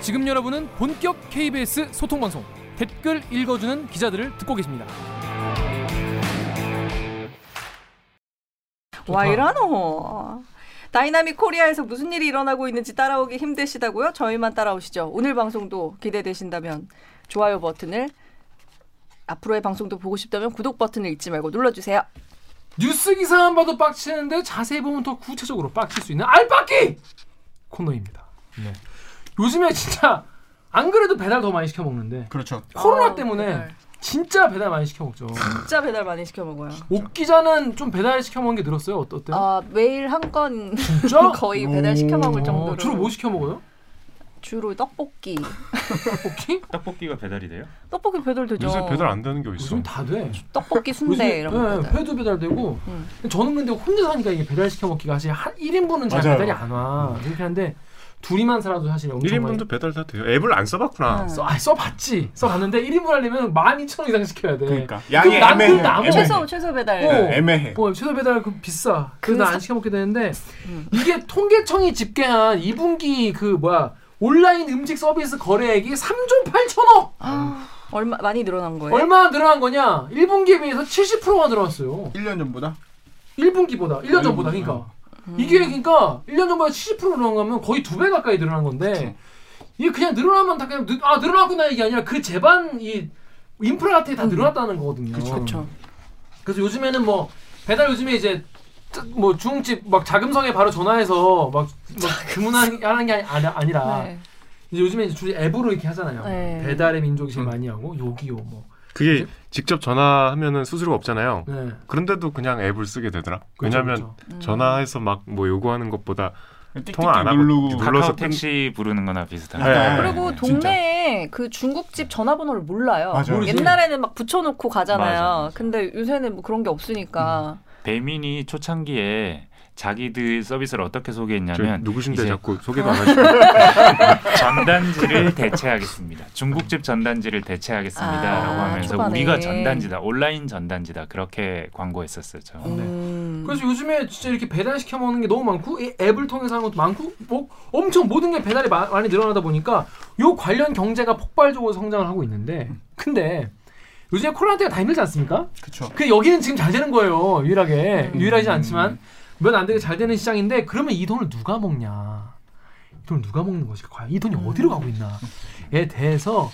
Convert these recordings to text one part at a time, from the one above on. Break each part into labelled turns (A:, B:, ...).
A: 지금 여러분은 본격 KBS 소통 방송 댓글 읽어주는 기자들을 듣고 계십니다.
B: 와 이러노. dynamic Korea에서 무슨 일이 일어나고 있는지 따라오기 힘드시다고요? 저희만 따라오시죠. 오늘 방송도 기대되신다면 좋아요 버튼을 앞으로의 방송도 보고 싶다면 구독 버튼을 잊지 말고 눌러주세요.
A: 뉴스 기사만 봐도 빡치는데 자세히 보면 더 구체적으로 빡칠 수 있는 알빡기 코너입니다. 네. 요즘에 진짜 안 그래도 배달 더 많이 시켜 먹는데
C: 그렇죠.
A: 코로나
B: 아,
A: 때문에
B: 배달.
A: 진짜 배달 많이 시켜 먹죠.
B: 진짜 배달 많이 시켜 먹어요.
A: 옥 기자는 좀 배달 시켜 먹는 게 늘었어요. 어때- 어때요?
B: 아 매일 한 건? 거의 배달 시켜 먹을
C: 오,
B: 정도로
A: 어, 주로 뭐 시켜 먹어요?
B: 주로 떡볶이.
A: 떡볶이?
D: 떡볶이가 배달이 돼요?
B: 떡볶이 배달 되죠.
E: 요새 배달 안 되는 게 어딨어?
A: 요즘 다 돼.
B: 떡볶이 순대 이런 거
A: 네,
B: 배달.
A: 회도 배달되고
B: 음.
A: 저는 근데 혼자 사니까 이게 배달 시켜 먹기가 사실 한 1인분은 잘
C: 맞아요.
A: 배달이 안 와. 그렇게 한데 둘이만 살아도 사실 엄청
E: 1인분도 배달 다 돼요. 앱을 안 써봤구나.
B: 응.
A: 써, 아, 써봤지. 써봤는데 1인분 하려면 12,000원 이상 시켜야 돼.
C: 그러니까 양이 애매해. 애매해.
B: 최소 최소 배달.
A: 어.
C: 네, 애매해.
A: 뭐 최소 배달 그 비싸.
B: 그
A: 그래서 나안
B: 사-
A: 시켜 먹게 되는데
B: 음.
A: 이게 통계청이 집계한 2분기 그 뭐야 온라인 음식 서비스 거래액이 3조 8천억.
B: 아, 얼마 많이 늘어난 거예요?
A: 얼마나 늘어난 거냐? 1분기에 비해서 70%가 늘어났어요.
C: 1년 전보다
A: 1분기보다 1년 전보다 그러니까
B: 음.
A: 이게 그러니까 1년 전보다 70% 늘어난 거면 거의 두 배 가까이 늘어난 건데 이게 그냥 늘어나면 다 그냥 늘, 아 늘어났구나 이게 아니라 그 제반 이 인프라 같은 게다 늘어났다는 거거든요.
B: 그렇죠.
A: 그래서 요즘에는 뭐 배달 요즘에 이제 뭐 중국집 막 자금성에 바로 전화해서 막, 막 주문하는 게 아니, 아니라
B: 네.
A: 이제 요즘에 이제 주로 앱으로 이렇게 하잖아요.
B: 네.
A: 배달의 민족이 제일
E: 음.
A: 많이 하고 요기요 뭐.
E: 그게 직접 전화하면은 수수료가 없잖아요.
A: 네.
E: 그런데도 그냥 앱을 쓰게 되더라.
A: 그렇죠,
E: 왜냐면
A: 그렇죠.
B: 음.
E: 전화해서 막 뭐 요구하는 것보다
C: 띡띡
E: 통화 안 하고
C: 누르고
E: 눌러- 눌러서
D: 택시 부르는 거나 비슷한
E: 네.
D: 거.
B: 그리고
C: 진짜.
B: 동네에 그 중국집 전화번호를 몰라요.
C: 맞아요.
A: 모르지.
B: 옛날에는 막 붙여놓고 가잖아요.
D: 맞아, 맞아.
B: 근데 요새는 뭐 그런 게 없으니까.
D: 배민이 초창기에 자기들 서비스를 어떻게
E: 저
D: 소개했냐면
E: 누구신데 자꾸 소개도 안 하시고
D: 전단지를 대체하겠습니다. 중국집 전단지를 대체하겠습니다라고
B: 아,
D: 하면서
B: 초반에.
D: 우리가 전단지다, 온라인 전단지다 그렇게 광고했었어요. 저.
A: 네.
B: 음.
A: 그래서 요즘에 진짜 이렇게 배달 시켜 먹는 게 너무 많고 이 앱을 통해서 하는 것도 많고 뭐 엄청 모든 게 배달이 마- 많이 늘어나다 보니까 요 관련 경제가 폭발적으로 성장을 하고 있는데 근데 요즘에 코로나 때가 다 힘들지 않습니까?
C: 그렇죠.
A: 그 여기는 지금 잘 되는 거예요 유일하게
B: 음.
A: 유일하지 않지만 몇 안 되게 잘 되는 시장인데 그러면 이 돈을 누가 먹냐 이 돈을 누가 먹는 것일까 과연 이 돈이 어디로 가고 있나에 대해서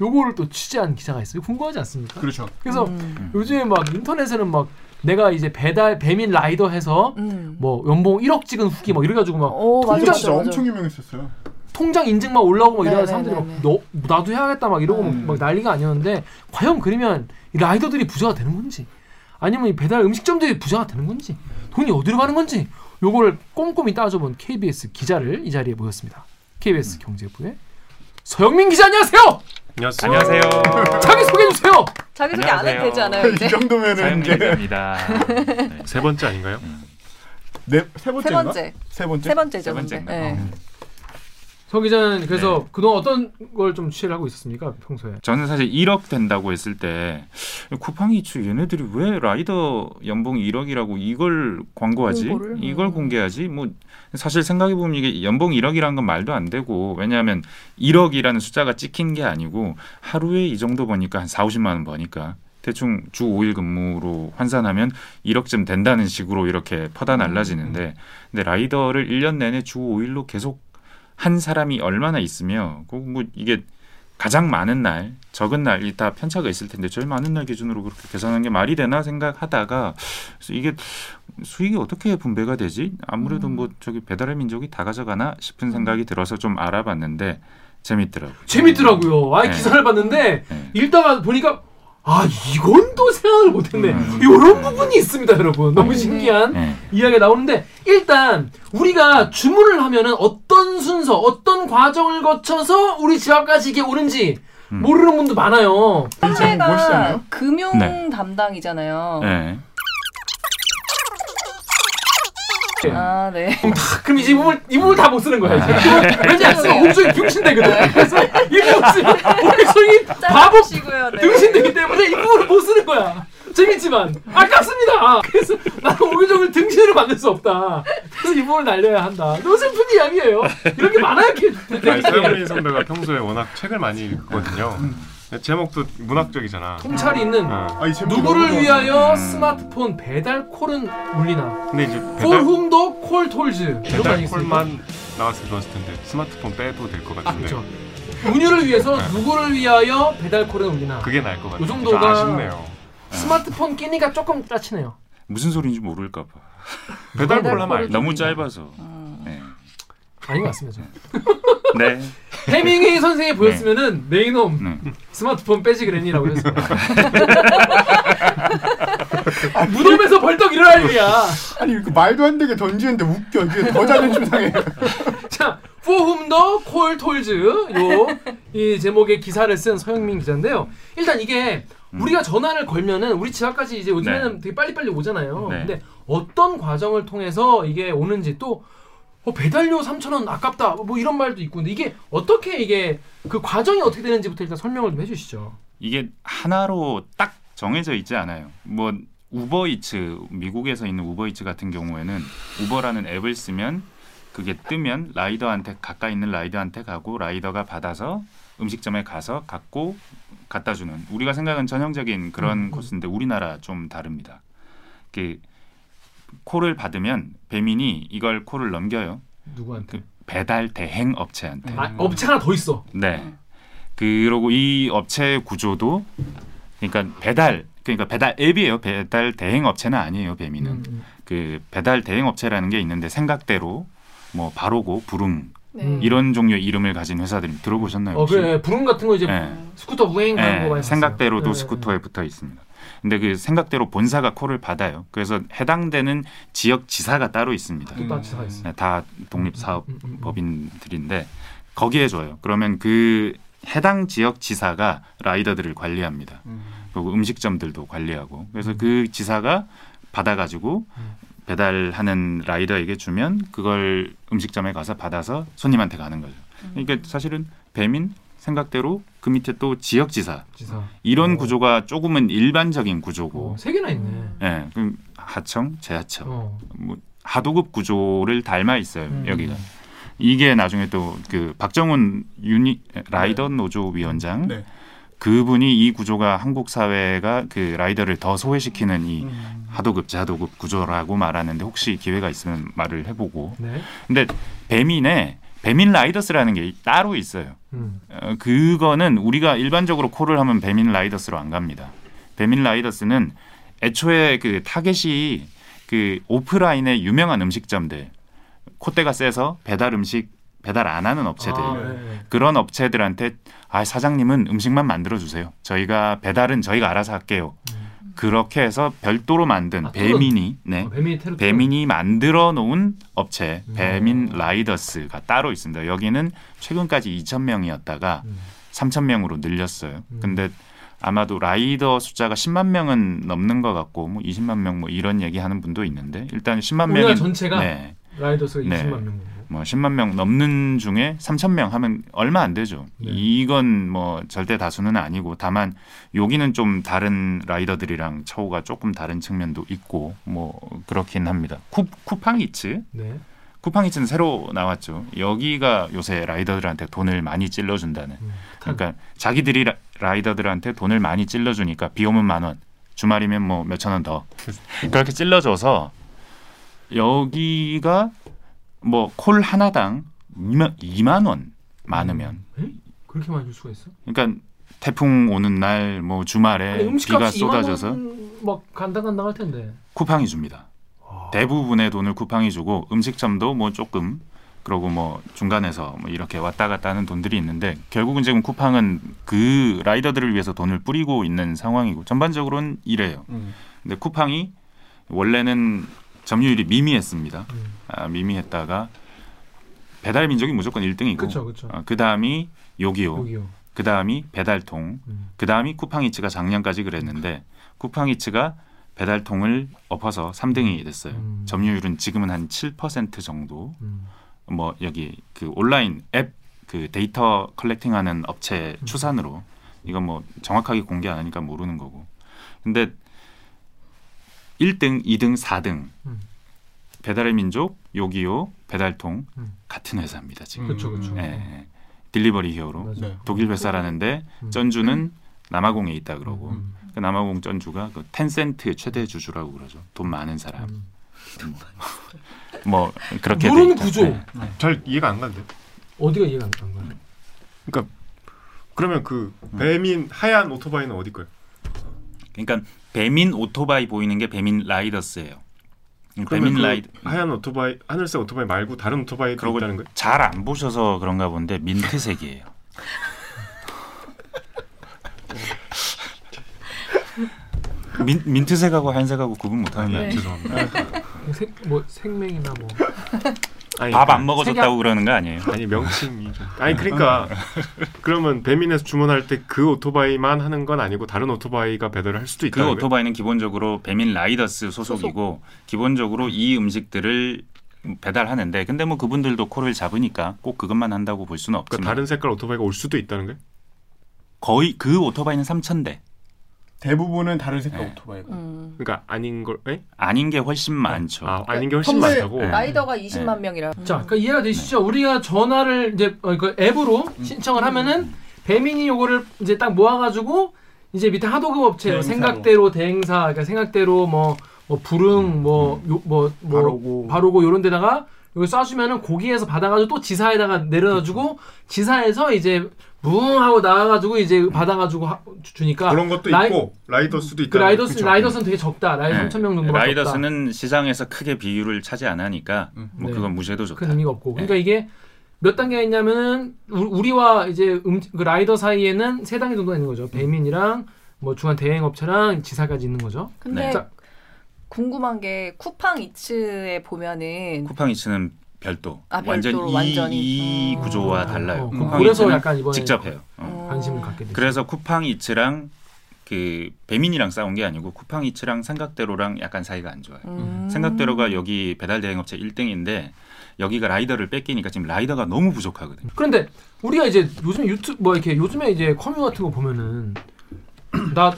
A: 요거를 또 취재한 기자가 있어요 궁금하지 않습니까?
C: 그렇죠.
A: 그래서
B: 음.
A: 요즘에 막 인터넷에는 막 내가 이제 배달 배민 라이더 해서
B: 음.
A: 뭐 연봉 1억 찍은 후기 막 이래가지고 막
B: 오, 맞아,
C: 통장
B: 맞아,
C: 진짜
B: 맞아.
C: 엄청 유명했었어요.
A: 통장 인증 막 올라오고 막 이러면
B: 네,
A: 사람들이
B: 네,
A: 막
B: 네,
A: 너, 나도 해야겠다 막 이러고
C: 음.
A: 막 난리가 아니었는데 과연 그러면 이 라이더들이 부자가 되는 건지 아니면 이 배달 음식점들이 부자가 되는 건지 돈이 어디로 가는 건지 요거를 꼼꼼히 따져본 KBS 기자를 이 자리에 모였습니다. KBS 경제부의 서영민 기자 안녕하세요.
E: 안녕하세요.
D: 안녕하세요.
A: 자기 소개해 주세요.
B: 자기 소개 안 해도. 되지 않아요,
C: 이
B: 이제?
C: 정도면은
D: 사연
C: 이제
D: 기자입니다. 네.
E: 세 번째 아닌가요?
C: 네,
B: 세세
C: 번째인가?
B: 번째.
C: 세 번째.
B: 세 번째죠,
D: 세. 번째인가?
B: 네.
D: 어.
A: 서 기자는 그래서
D: 네.
A: 그동안 어떤 걸 좀 취재를 하고 있었습니까 평소에?
D: 저는 사실 1억 된다고 했을 때 쿠팡이 주 얘네들이 왜 라이더 연봉이 1억이라고 이걸 광고하지?
B: 홍보를?
D: 이걸
B: 음.
D: 공개하지? 뭐 사실 생각해 보면 이게 연봉 1억이라는 건 말도 안 되고 왜냐하면 1억이라는 숫자가 찍힌 게 아니고 하루에 이 정도 버니까 한 4, 50만 원 버니까 대충 주 5일 근무로 환산하면 1억쯤 된다는 식으로 이렇게 퍼다 날라지는데 근데 라이더를 1년 내내 주 5일로 계속 한 사람이 얼마나 있으며 그뭐 이게 가장 많은 날, 적은 날이 다 편차가 있을 텐데 제일 많은 날 기준으로 그렇게 계산한 게 말이 되나 생각하다가 이게 수익이 어떻게 분배가 되지? 아무래도
B: 음.
D: 뭐 저기 배달의 민족이 다 가져가나 싶은 생각이 들어서 좀 알아봤는데 재밌더라고요.
A: 재밌더라고요. 아
D: 네.
A: 기사를 봤는데
D: 네.
A: 읽다가 보니까 아 이건 또 생각을 못했네.
D: 음.
A: 이런 부분이 있습니다, 여러분. 너무 신기한
D: 네.
A: 이야기가 나오는데 일단 우리가 주문을 하면은 어떤 순서, 어떤 과정을 거쳐서 우리 집 앞까지 이게 오는지
D: 음.
A: 모르는 분도 많아요.
B: 선배가
C: 멋있잖아요.
B: 금융
D: 네.
B: 담당이잖아요.
D: 네.
B: 아, 네.
A: 다, 그럼 이제 이 부분 이 부분 다못 쓰는 거야. 이제.
D: 아.
A: 왜냐하면 목소리 등신되거든. 그래서 이 목소리 목소리 바보.
B: 네.
A: 등신되기 때문에 이 부분을 못 쓰는 거야. 재밌지만 아깝습니다. 그래서 나는 오유정을 등신으로 만들 수 없다. 그래서 이 부분을 날려야 한다. 너무 슬픈 이야기예요. 이런 게 많아요.
E: 서영민 선배가 평소에 워낙 책을 많이 읽거든요. 제목도 문학적이잖아.
A: 통찰이 있는
E: 어.
C: 아, 이 너무
A: 누구를. 위하여
D: 음.
A: 스마트폰 배달 콜은 울리나?
E: 근데 이제 배달,
A: 이런 거
E: 배달? 콜만 나왔으면 좋았을 텐데 스마트폰 빼도
A: 될것아
E: 같은데
A: 그렇죠. 운유를 위해서
E: 네.
A: 누구를 위하여 배달 콜은 울리나?
E: 그게 나을 것 같아요. 요좀
A: 정도가-
E: 아쉽네요.
A: 스마트폰 끼니가 조금 짜치네요.
D: 무슨 소리인지 모를까 봐.
E: 배달 콜 하면.
D: 너무 짧아서.
B: 음.
D: 네.
A: 아닌 것 같습니다.
D: 네.
A: 해밍웨이 선생이 보였으면은 내 이놈
D: 네.
A: 스마트폰 빼지 그랬니라고 했어요. 아, 무덤에서 벌떡 일어날 일이야.
C: 아니 이렇게 말도 안 되게 던지는데 웃겨. 이게 더 자존심 상해.
A: 자, For whom the call tolls 요이 제목의 기사를 쓴 서영민 기자인데요. 일단 이게
D: 음.
A: 우리가 전화를 걸면은 우리 집 앞까지 이제 요즘에는 되게 빨리빨리 오잖아요.
D: 네.
A: 근데 어떤 과정을 통해서 이게 오는지 또 어, 배달료 3,000원 아깝다. 뭐 이런 말도 있고. 근데 이게 어떻게 이게 그 과정이 어떻게 되는지부터 일단 설명을 좀 해주시죠.
D: 이게 하나로 딱 정해져 있지 않아요. 뭐 우버이츠 미국에서 있는 우버이츠 같은 경우에는 우버라는 앱을 쓰면 그게 뜨면 라이더한테 가까이 있는 라이더한테 가고 라이더가 받아서 음식점에 가서 갖고 갖다 주는 우리가 생각하는 전형적인 그런
A: 음.
D: 코스인데 우리나라 좀 다릅니다. 그 콜을 받으면 배민이 이걸 콜을 넘겨요.
A: 누구한테?
D: 그 배달 대행 업체한테.
A: 아, 업체 하나 더 있어.
D: 네. 그러고 이 업체 구조도 그러니까 배달 그러니까 배달 앱이에요. 배달 대행 업체는 아니에요. 배민은
A: 음, 음.
D: 그 배달 대행 업체라는 게 있는데 생각대로 뭐 바로고 부릉
B: 네.
A: 음.
D: 이런 종류의 이름을 가진 회사들 들어보셨나요?
A: 어
D: 혹시?
A: 그래 부릉 같은 거 이제
D: 네.
A: 스쿠터 거
D: 네,
A: 많이
D: 생각대로도.
A: 네,
D: 스쿠터에 붙어 있습니다. 근데 그 생각대로 본사가 콜을 받아요. 그래서 해당되는 지역 지사가 따로 있습니다.
A: 네. 또 따지가 있어.
D: 네, 다 독립 사업
A: 음, 음, 음.
D: 법인들인데 거기에 줘요. 그러면 그 해당 지역 지사가 라이더들을 관리합니다. 그리고 음식점들도 관리하고 그래서 그 지사가 받아가지고
A: 음.
D: 배달하는 라이더에게 주면 그걸 음식점에 가서 받아서 손님한테 가는 거죠. 그러니까 사실은 배민 생각대로 그 밑에 또 지역 지사
A: 지사.
D: 이런
A: 어.
D: 구조가 조금은 일반적인 구조고
A: 어, 세 개나 있네.
D: 예, 그럼 하청, 재하청,
A: 어.
D: 뭐 하도급 구조를 닮아 있어요
A: 음.
D: 여기가. 이게 나중에 또 그 박정훈 유니 라이더 노조 위원장
C: 네.
D: 그분이 이 구조가 한국 사회가 그 라이더를 더 소외시키는 이
C: 음.
D: 하도급 재하도급 구조라고 말하는데 혹시 기회가 있으면 말을 해보고
A: 네.
D: 근데 배민에 배민 라이더스라는 게 따로 있어요.
A: 음.
D: 어, 그거는 우리가 일반적으로 콜을 하면 배민 라이더스로 안 갑니다. 배민 라이더스는 애초에 그 타겟이 그 오프라인의 유명한 음식점들 콧대가 세서 배달 음식 배달 안 하는 업체들
A: 아, 네.
D: 그런 업체들한테 아 사장님은 음식만 만들어 주세요. 저희가 배달은 저희가 알아서 할게요. 그렇게 해서 별도로 만든
A: 아,
D: 배민이 네
A: 어, 배민이
D: 만들어 놓은 업체
A: 음.
D: 배민 라이더스가 따로 있습니다. 여기는 최근까지 2천 명이었다가
A: 음.
D: 3천 명으로 늘렸어요.
A: 음.
D: 근데 아마도 라이더 숫자가 10만 명은 넘는 것 같고 뭐 20만 명 뭐 이런 얘기하는 분도 있는데 일단 10만
A: 우리나라
D: 명이
A: 전체가
D: 네,
A: 라이더스가
D: 네.
A: 20만 명 정도.
D: 뭐 10만 명 넘는 중에 3천 명 하면 얼마 안 되죠.
A: 네.
D: 이건 뭐 절대 다수는 아니고 다만 여기는 좀 다른 라이더들이랑 처우가 조금 다른 측면도 있고 뭐 그렇긴 합니다. 쿠, 쿠팡이츠
A: 네.
D: 쿠팡이츠는 새로 나왔죠. 여기가 요새 라이더들한테 돈을 많이 찔러준다는.
A: 음.
D: 그러니까 자기들이 라, 라이더들한테 돈을 많이 찔러주니까 비 오면 만 원, 주말이면 뭐 몇천 원 더. 그렇게 찔러줘서 여기가 뭐 콜 하나당 2만, 2만 원 많으면.
A: 에? 그렇게 많이 줄 수가 있어?
D: 그러니까 태풍 오는 날 뭐 주말에
A: 아니,
D: 비가 쏟아져서
A: 2만 원막 간당간당 할 텐데.
D: 쿠팡이 줍니다.
A: 와.
D: 대부분의 돈을 쿠팡이 주고 음식점도 뭐 조금 그러고 뭐 중간에서 뭐 이렇게 왔다 갔다 하는 돈들이 있는데 결국은 지금 쿠팡은 그 라이더들을 위해서 돈을 뿌리고 있는 상황이고 전반적으로는 이래요.
C: 음.
D: 근데 쿠팡이 원래는 점유율이 미미했습니다.
A: 음.
D: 아, 미미했다가 배달 민족이 무조건 1등이고
A: 그렇죠, 그렇죠.
D: 그 다음이 요기요,
A: 여기요.
D: 그 다음이 배달통,
A: 음.
D: 그 다음이 쿠팡이츠가 작년까지 그랬는데 쿠팡이츠가 배달통을 엎어서 3등이 됐어요.
A: 음.
D: 점유율은 지금은 한 7% 정도.
A: 음.
D: 뭐 여기 그 온라인 앱 그 데이터 collecting하는 업체
A: 음.
D: 추산으로 이건 뭐 정확하게 공개 안 하니까 모르는 거고. 근데 1등, 2등, 4등
A: 음.
D: 배달의 민족, 요기요, 배달통
A: 음.
D: 같은 회사입니다 지금.
A: 그렇죠, 그렇죠.
D: 예, 예. 딜리버리 히어로
A: 맞아.
C: 네.
D: 독일 회사라는데
A: 음.
D: 전주는 남아공에 있다 그러고
A: 음.
D: 그 남아공 전주가 그 텐센트 최대 주주라고 그러죠. 돈 많은 사람.
A: 음.
D: 뭐 그렇게 있다.
A: 구조.
D: 네.
E: 잘 이해가 안 가는데.
A: 어디가 이해가 안 가는 거야?
E: 그러니까 그러면 그 배민 하얀 오토바이는 어디 거예요?
D: 그러니까 배민 오토바이 보이는 게 배민 라이더스예요.
E: 그러면
D: 배민
E: 그
D: 라이
E: 하얀 오토바이 하늘색 오토바이 말고 다른 오토바이도
D: 그러고
E: 있다는 거예요?
D: 잘 안 보셔서 그런가 본데 민트색이에요. 민, 민트색하고 하얀색하고 구분 못하는 거
B: 네.
D: 아니에요?
E: 죄송합니다.
A: 색, 뭐 생명이나 뭐
D: 밥안
E: 그-
D: 먹어줬다고 그러는 거 아니에요?
E: 아니 명칭이 좀 아니 그러니까 그러면 배민에서 주문할 때 그 오토바이만 하는 건 아니고 다른 오토바이가 배달을 할 수도
D: 그
E: 있다는 거예요?
D: 오토바이는 기본적으로 배민 라이더스 소속이고 기본적으로 이 음식들을 배달하는데 근데 뭐 그분들도 코를 잡으니까 꼭 그것만 한다고 볼 수는 없지만
E: 그러니까 다른 색깔 오토바이가 올 수도 있다는 거예요?
D: 거의 그 오토바이는 3,000대
C: 대부분은 다른 색깔
D: 네.
C: 오토바이고.
B: 음.
E: 그러니까 아닌 걸 에?
D: 아닌 게 훨씬 많죠.
E: 아 아닌 게 훨씬 많다고.
D: 네.
B: 라이더가 20만 명이라.
A: 자, 그러니까 이해가 되시죠? 우리가 전화를 이제 어, 그 앱으로 신청을 하면은 배민이 요거를 이제 딱 모아 가지고 이제 밑에 하도급 업체
C: 대행사로.
A: 생각대로 대행사, 그러니까 생각대로 뭐, 뭐 부릉, 뭐, 요, 뭐, 뭐
C: 바로고.
A: 바로고 요런 데다가 여기 쏴주면은 거기에서 받아가지고 또 지사에다가 내려다주고 지사에서 이제 뭉 하고 나와가지고 이제 받아가지고 하, 주- 주니까
E: 그런 것도
A: 라이-
E: 있고 라이더스도 있다.
A: 그 라이더스 라이더스는 되게 적다. 라이더
D: 네.
A: 3천 명 없다.
D: 라이더스는 시장에서 크게 비율을 차지 안 하니까
C: 음.
D: 뭐
A: 네.
D: 그건 무시해도 좋다.
A: 큰 의미가 없고. 그러니까 이게 몇 단계가 있냐면은 우- 우리와 이제 음, 그 라이더 사이에는 세 단계 정도가 있는 거죠. 배민이랑 뭐 중간 대행 업체랑 지사까지 있는 거죠.
B: 근데
D: 네.
A: 자,
B: 궁금한 게 쿠팡 이츠에 보면은
D: 쿠팡 이츠는 별도.
B: 아,
D: 완전 이,
B: 완전히.
D: 이
B: 어.
D: 구조와 달라요.
A: 어,
D: 쿠팡
A: 그래서 약간 이번에
D: 직접 해요. 어.
B: 어.
A: 관심을 갖게 됐죠.
D: 그래서 쿠팡 이츠랑 그 배민이랑 싸운 게 아니고 쿠팡 이츠랑 생각대로랑 약간 사이가 안 좋아요.
B: 음.
D: 생각대로가 여기 배달 대행 업체 1등인데 여기가 라이더를 뺏기니까 지금 라이더가 너무 부족하거든요.
A: 그런데 우리가 이제 요즘 유튜브 뭐 이렇게 요즘에 이제 커뮤 같은 거 보면은 나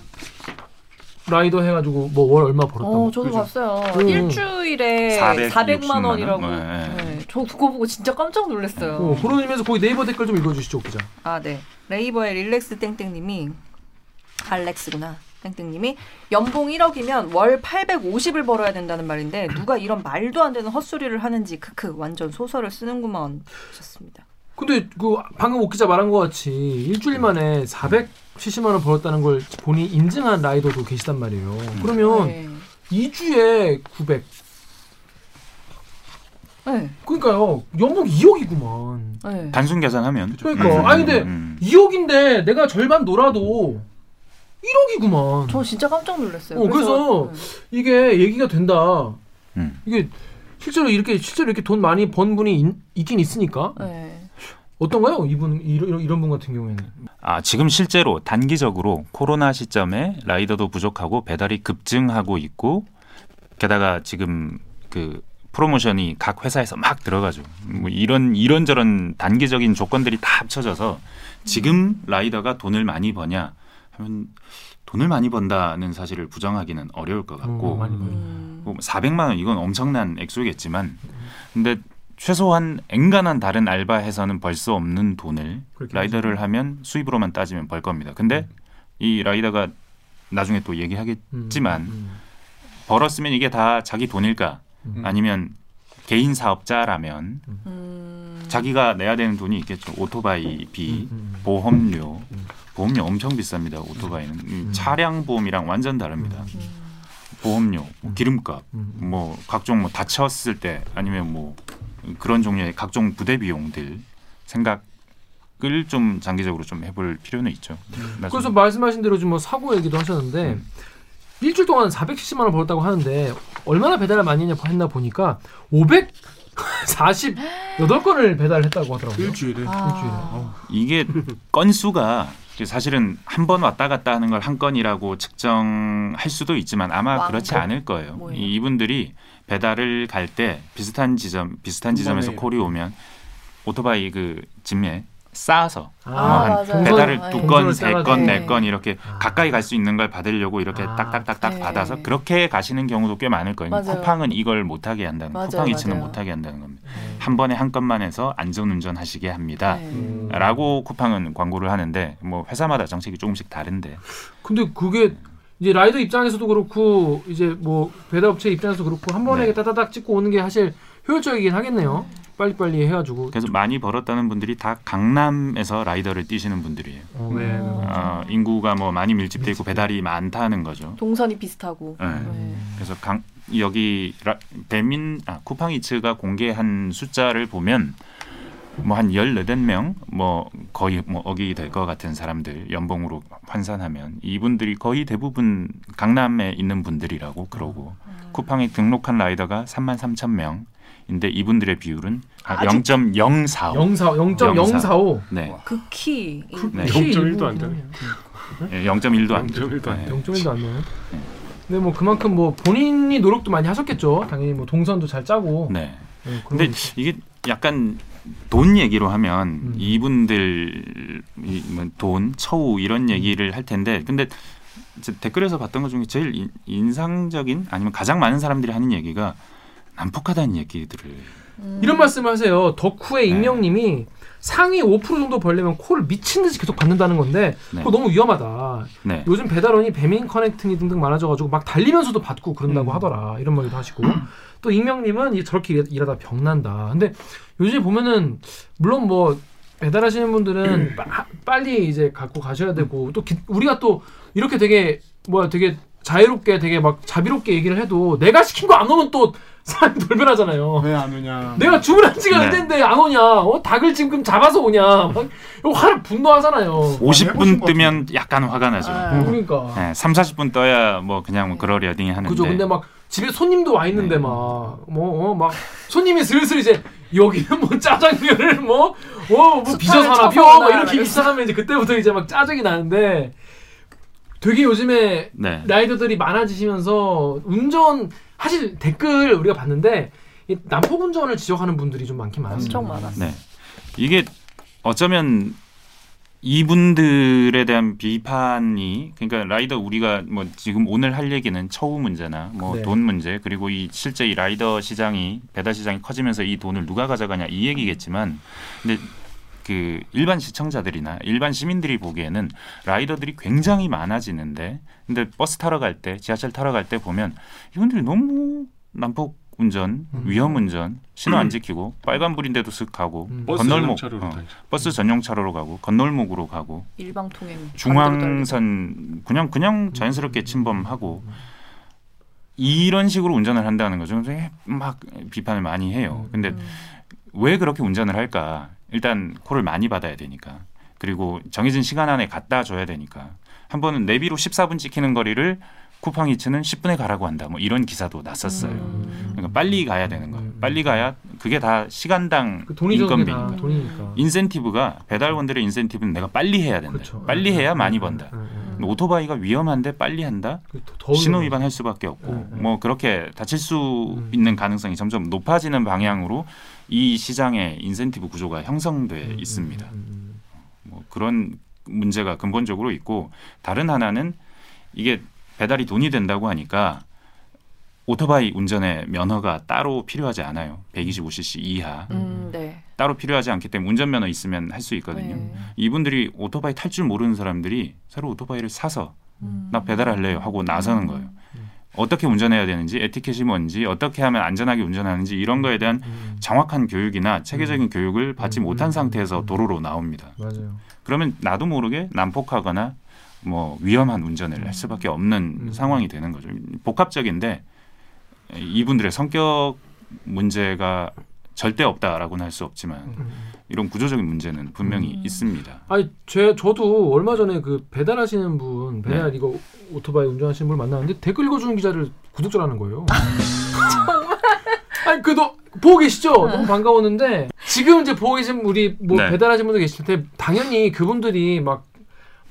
A: 라이더 해가지고 뭐 월 얼마 벌었다.
B: 어, 저도 봤어요.
A: 음.
B: 일주일에
D: 460만
B: 400 만 원이라고.
D: 원? 네.
B: 네. 저 그거 보고 진짜 깜짝 놀랐어요.
A: 어, 그런 의미에서 거기 네이버 댓글 좀 읽어주시죠, 기자.
B: 아, 네. 네이버의 릴렉스 땡땡님이 알렉스구나. 땡땡님이 연봉 1억이면 월 850을 벌어야 된다는 말인데 누가 이런 말도 안 되는 헛소리를 하는지 크크 완전 소설을 쓰는구먼 하셨습니다.
A: 근데 그 방금 옥 기자 말한 것 같이 일주일 만에 470만 원 벌었다는 걸 본인이 인증한 라이더도 계시단 말이에요. 그러면
B: 네.
A: 2주에 900.
B: 네.
A: 그러니까요. 연봉 2억이구만.
B: 네.
D: 단순 계산하면
A: 그러니까.
D: 음,
A: 아니 근데
D: 음.
A: 2억인데 내가 절반 놀아도 1억이구만.
B: 저 진짜 깜짝 놀랐어요.
A: 어, 그래서 이게 얘기가 된다.
D: 음.
A: 이게 실제로 이렇게 실제로 이렇게 돈 많이 번 분이 있, 있긴 있으니까
B: 네.
A: 어떤가요? 이분 이런 이런 분 같은 경우에는
D: 아, 지금 실제로 단기적으로 코로나 시점에 라이더도 부족하고 배달이 급증하고 있고 게다가 지금 그 프로모션이 각 회사에서 막 들어가죠. 뭐 이런 이런저런 단기적인 조건들이 다 합쳐져서 지금 라이더가 돈을 많이 버냐 하면 돈을 많이 번다는 사실을 부정하기는 어려울 것 같고
A: 음, 많이 벌죠.
B: 음.
D: 뭐 400만 원 이건 엄청난 액수겠지만 근데 최소한 앵간한 다른 알바에서는 벌 수 없는 돈을 라이더를 하면 수입으로만 따지면 벌 겁니다. 근데 이 라이더가 나중에 또 얘기하겠지만
A: 음,
D: 벌었으면 이게 다 자기 돈일까
A: 음.
D: 아니면 개인 사업자라면
B: 음.
D: 자기가 내야 되는 돈이 있겠죠. 오토바이 비,
A: 음, 음.
D: 보험료,
A: 음.
D: 보험료 엄청 비쌉니다. 오토바이는 음, 차량 보험이랑 완전 다릅니다.
B: 음.
D: 보험료, 뭐 기름값,
A: 음.
D: 뭐 각종 뭐 다쳤을 때 아니면 뭐 그런 종류의 각종 부대 비용들 생각 을 좀 장기적으로 좀 해볼 필요는 있죠. 나중에.
A: 그래서 말씀하신 대로 지금 뭐 사고 얘기도 하셨는데
D: 음.
A: 일주일 동안 470만 원 벌었다고 하는데 얼마나 배달을 많이 했냐 했나 보니까 548건을 배달했다고 하더라고요.
C: 일주일에.
B: 아.
D: 이게 건수가 사실은 한 번 왔다 갔다 하는 걸 한 건이라고 측정할 수도 있지만 아마? 그렇지 않을 거예요.
B: 뭐예요?
D: 이- 이분들이 배달을 갈 때 비슷한 지점 비슷한 지점에서 콜이 오면 오토바이 그 짐에 쌓아서
A: 아,
D: 뭐 배달을
B: 네.
D: 두 건, 세
A: 짜가지고.
D: 건,
B: 네.
D: 네건 이렇게
A: 아.
D: 가까이 갈 수 있는 걸 받으려고 이렇게
A: 아.
D: 딱딱딱딱
B: 네.
D: 받아서 그렇게 가시는 경우도 꽤 많을 거예요.
B: 맞아요.
D: 쿠팡은 이걸 못하게 한다는
B: 맞아요,
D: 쿠팡 이츠는
B: 맞아요.
D: 못하게 한다는 겁니다.
A: 네.
D: 한 번에 한 건만 해서 안전운전 하시게 합니다.
B: 네.
A: 음.
D: 라고 쿠팡은 광고를 하는데 뭐 회사마다 정책이 조금씩 다른데
A: 근데 그게 이제 라이더 입장에서도 그렇고 이제 뭐 배달업체 입장에서도 그렇고 한 번에
D: 네.
A: 따다닥 찍고 오는 게 사실 효율적이긴 하겠네요. 빨리빨리 해가지고.
D: 그래서 많이 벌었다는 분들이 다 강남에서 라이더를 뛰시는 분들이에요.
A: 어, 네.
B: 음.
D: 어, 인구가 뭐 많이 밀집돼 있고 배달이 많다는 거죠.
B: 동선이 비슷하고.
D: 네.
B: 네.
D: 그래서 강, 여기 라, 배민 아, 쿠팡이츠가 공개한 숫자를 보면 뭐한 18명 뭐 거의 뭐 억이 될 것 같은 사람들 연봉으로 환산하면 이분들이 거의 대부분 강남에 있는 분들이라고 그러고 쿠팡에 등록한 라이더가 3만 3천 명인데 이분들의 비율은 아,
B: 아주-
D: 0.045.
A: 0.4 0.045.
D: 네.
B: 극히.
D: 네.
E: 0.1도 안 되네.
D: 예, 0.1도 안 돼요.
E: 0.1도 안
D: 네.
A: 0.1도 안 되네. 근데 뭐 그만큼 뭐 본인이 노력도 많이 하셨겠죠. 당연히 뭐 동선도 잘 짜고.
D: 네.
A: 네,
D: 근데 이게 약간 돈 얘기로 하면
A: 음.
D: 이분들 이, 뭐 돈, 처우 이런 얘기를 할 텐데 근데 댓글에서 봤던 것 중에 제일 인, 인상적인 아니면 가장 많은 사람들이 하는 얘기가 난폭하다는 얘기들을
B: 음.
A: 이런 말씀을 하세요. 덕후의
D: 네.
A: 익명님이 상위 5% 정도 벌려면 콜을 미친 듯이 계속 받는다는 건데
D: 네.
A: 그거 너무 위험하다.
D: 네.
A: 요즘 배달원이 배민 커넥팅이 등등 많아져가지고 막 달리면서도 받고 그런다고
C: 음.
A: 하더라 이런 말도 하시고 또 익명님은 이 저렇게 일- 일하다 병난다. 근데 요즘 보면은 물론 뭐 배달하시는 분들은 빠- 빨리 이제 갖고 가셔야 되고 또 기- 우리가 또 이렇게 되게 뭐야 되게 자유롭게 되게 막 자비롭게 얘기를 해도 내가 시킨 거 안 오면 또 사람이 돌변하잖아요.
C: 왜 안 오냐?
A: 내가 주문한 지가
D: 네.
A: 안 오냐? 어? 닭을 지금 잡아서 오냐? 막 이거 화를 분노하잖아요.
D: 50분 뜨면 약간 화가 나죠.
B: 아.
A: 그러니까.
D: 네, 3, 40분 떠야 뭐 그냥 뭐 그러려니 하는데
A: 그죠. 근데 막 집에 손님도 와 있는데
D: 네.
A: 막뭐막 손님이 슬슬 이제 여기는 뭐 짜장면을 뭐어뭐 뭐
B: 숟갈을
A: 빚어서 하나
B: 쳐서
A: 펴막
B: 오나
A: 이렇게. 시작하면 이제 그때부터 이제 막 짜증이 나는데 되게 요즘에
D: 네.
A: 라이더들이 많아지시면서 운전 사실 댓글 우리가 봤는데 이 난폭 운전을 지적하는 분들이 좀 많긴 많았어요.
B: 엄청 많았어.
D: 네. 이게 어쩌면 이분들에 대한 비판이 그러니까 라이더 우리가 뭐 지금 오늘 할 얘기는 처우 문제나 뭐
A: 네.
D: 돈 문제 그리고 이 실제 이 라이더 시장이 배달 시장이 커지면서 이 돈을 누가 가져가냐 이 얘기겠지만 근데 그 일반 시청자들이나 일반 시민들이 보기에는 라이더들이 굉장히 많아지는데 근데 버스 타러 갈 때 지하철 타러 갈 때 보면 이분들이 너무 난폭 운전,
A: 음.
D: 위험 운전, 신호 안 지키고 빨간불인데도 쓱 가고
A: 음.
E: 버스
D: 건널목
E: 전용차로로
D: 어. 버스 전용 차로로 가고 건널목으로 가고
B: 일방 통행.
D: 중앙선 그냥 그냥 자연스럽게 침범하고 이런 식으로 운전을 한다는 거죠. 그래서 막 비판을 많이 해요. 근데
B: 음.
D: 왜 그렇게 운전을 할까? 일단 콜을 많이 받아야 되니까. 그리고 정해진 시간 안에 갖다 줘야 되니까. 한 번은 내비로 14분 찍히는 거리를 쿠팡이츠는 10분에 가라고 한다. 뭐 이런 기사도 났었어요.
B: 음.
D: 그러니까 빨리 가야 되는 거예요.
A: 음.
D: 빨리 가야 그게 다 시간당
A: 그
D: 인건비니까.
A: 돈이니까.
D: 인센티브가 배달원들의 인센티브는 내가 빨리 해야 된다.
A: 그렇죠.
D: 빨리 해야
A: 음,
D: 많이
A: 음,
D: 번다.
A: 음,
D: 오토바이가 위험한데 빨리 한다?
A: 그
D: 신호. 위반할 수밖에 없고
A: 음, 음.
D: 뭐 그렇게 다칠 수
A: 음.
D: 있는 가능성이 점점 높아지는 방향으로 이 시장의 인센티브 구조가 형성돼
A: 음,
D: 있습니다.
A: 음, 음,
D: 뭐 그런 문제가 근본적으로 있고 다른 하나는 이게 배달이 돈이 된다고 하니까 오토바이 운전의 면허가 따로 필요하지 않아요. 125cc 이하
B: 음, 네.
D: 따로 필요하지 않기 때문에 운전면허 있으면 할 수 있거든요.
B: 네.
D: 이분들이 오토바이 탈 줄 모르는 사람들이 새로 오토바이를 사서
B: 음.
D: 나 배달할래요 하고 나서는 거예요. 어떻게 운전해야 되는지 에티켓이 뭔지 어떻게 하면 안전하게 운전하는지 이런 거에 대한
A: 음,
D: 정확한 교육이나 체계적인 교육을 받지
A: 음,
D: 못한
A: 음,
D: 상태에서
A: 음.
D: 도로로 나옵니다.
A: 맞아요.
D: 그러면 나도 모르게 난폭하거나 뭐 위험한 운전을 할 수밖에 없는
A: 음.
D: 상황이 되는 거죠. 복합적인데 이분들의 성격 문제가 절대 없다라고는 할 수 없지만
A: 음.
D: 이런 구조적인 문제는 분명히
B: 음.
D: 있습니다.
A: 아니 제 저도 얼마 전에 그 배달하시는 분 배달
D: 네.
A: 이거 오토바이 운전하시는 분 만났는데 댓글 읽어주는 기자를 구독자라는 거예요. 아니 그도 보고 계시죠? 너무 반가웠는데 지금 이제 보고 계신 우리 뭐
D: 네.
A: 배달하시는 분들 계실 텐데 당연히 그분들이 막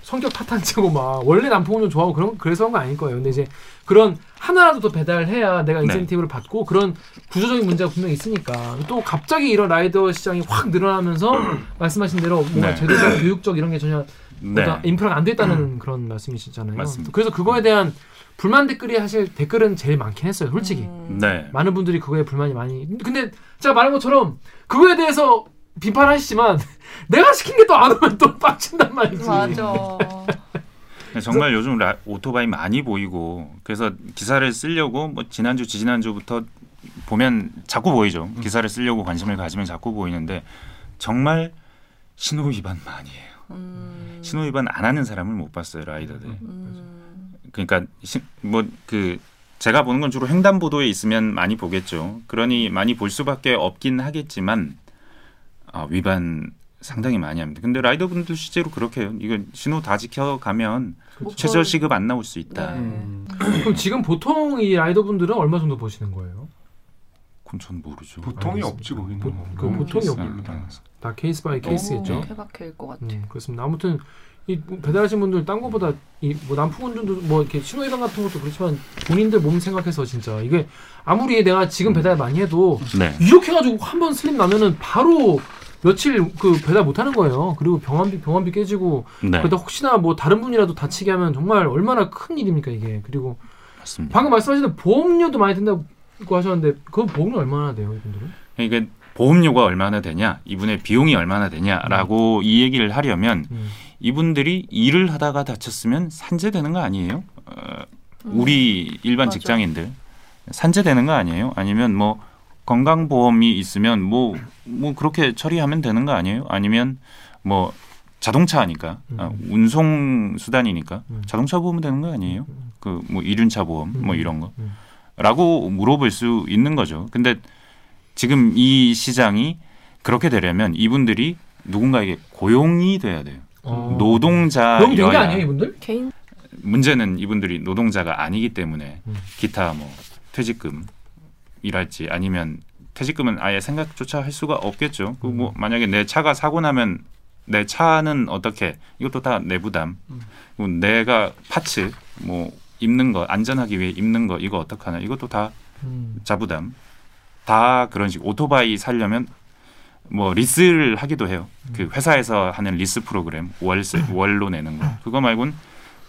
A: 성격 파탄치고 막 원래 남편을 좋아하고 그런 그래서 한 거 아닐 거예요. 근데 이제 그런 하나라도 더 배달해야 내가
D: 네.
A: 인센티브를 받고 그런 구조적인 문제가 분명히 있으니까 또 갑자기 이런 라이더 시장이 확 늘어나면서 말씀하신 대로 뭔가
D: 네.
A: 제도적 교육적 이런 게 전혀
D: 네.
A: 인프라가 안 됐다는 그런 말씀이시잖아요.
D: 맞습니다.
A: 그래서 그거에 대한 불만 댓글이 사실 댓글은 제일 많긴 했어요. 솔직히
B: 음.
D: 네.
A: 많은 분들이 그거에 불만이 많이. 근데 제가 말한 것처럼 그거에 대해서 비판하시지만 내가 시킨 게 또 안 오면 또 빡친단 말이지.
B: 맞아.
D: 정말 요즘 라, 오토바이 많이 보이고 그래서 기사를 쓰려고 뭐 지난주 지지난주부터 보면 자꾸 보이죠. 기사를 쓰려고 관심을 가지면 자꾸 보이는데 정말 신호 위반 많이 해요.
B: 음.
D: 신호 위반 안 하는 사람을 못 봤어요 라이더들.
B: 음.
D: 그러니까 뭐 그 제가 보는 건 주로 횡단 보도에 있으면 많이 보겠죠. 그러니 많이 볼 수밖에 없긴 하겠지만 아, 위반 상당히 많이 합니다. 근데 라이더 분들 실제로 그렇게 해요. 이거 신호 다 지켜가면
B: 목표-
D: 최저 시급 안 나올 수 있다.
B: 네.
C: 음.
A: 그럼 지금 보통 이 라이더 분들은 얼마 정도 버시는 거예요?
D: 그건 전 모르죠.
C: 보통이
A: 알겠습니다.
C: 없지 거기는.
A: 보-
C: 뭐.
A: 그 보통이
C: 케이스
A: 없-
C: 따라서.
A: 다 case by case겠죠.
B: 케바케일 것 같아.
A: 음, 그렇습니다. 아무튼 이 배달하신 분들 딴 거보다 이뭐 난폭운전도 뭐 이렇게 신호 위반 같은 것도 그렇지만 본인들 몸 생각해서 진짜 이게 아무리 내가 지금 배달 많이 해도
D: 네.
A: 이렇게 해가지고 한 번 slip 나면은 바로 며칠 그 배달 못 하는 거예요. 그리고 병원비 병원비 깨지고
D: 네.
A: 그러다 혹시나 뭐 다른 분이라도 다치게 하면 정말 얼마나 큰 일입니까 이게. 그리고
D: 맞습니다.
A: 방금 말씀하신 보험료도 많이 든다고 하셨는데 그 보험료 얼마나 돼요 이분들은?
D: 이게 보험료가 얼마나 되냐, 이분의 비용이 얼마나 되냐라고 이 얘기를 하려면
A: 음.
D: 이분들이 일을 하다가 다쳤으면 산재되는 거 아니에요? 어, 우리 일반
B: 맞아.
D: 직장인들 산재되는 거 아니에요? 아니면 뭐 건강보험이 있으면 뭐 뭐 그렇게 처리하면 되는 거 아니에요? 아니면 뭐 자동차니까 아,
A: 음.
D: 운송 수단이니까
A: 음.
D: 자동차 보험 되는 거 아니에요?
A: 음.
D: 그뭐 이륜차 보험 뭐
A: 음.
D: 이런 거.
A: 음.
D: 라고 물어볼 수 있는 거죠. 근데 지금 이 시장이 그렇게 되려면 이분들이 누군가에게 고용이 돼야 돼요.
A: 어. 그럼 된게 아니에요 이분들?
B: 개인
D: 문제는 이분들이 노동자가 아니기 때문에
A: 음.
D: 기타 뭐 퇴직금 이랄지 아니면 퇴직금은 아예 생각조차 할 수가 없겠죠. 그뭐 만약에 내 차가 사고 나면 내 차는 어떻게 이것도 다 내 부담. 그리고 내가 parts 뭐 입는 거 안전하기 위해 입는 거 이거 어떡하나 이것도 다
A: 음.
D: 자부담 다 그런 식 오토바이 살려면 뭐 리스를 하기도 해요. 그 회사에서 하는 리스 프로그램 월세 월로 내는 거 그거 말고는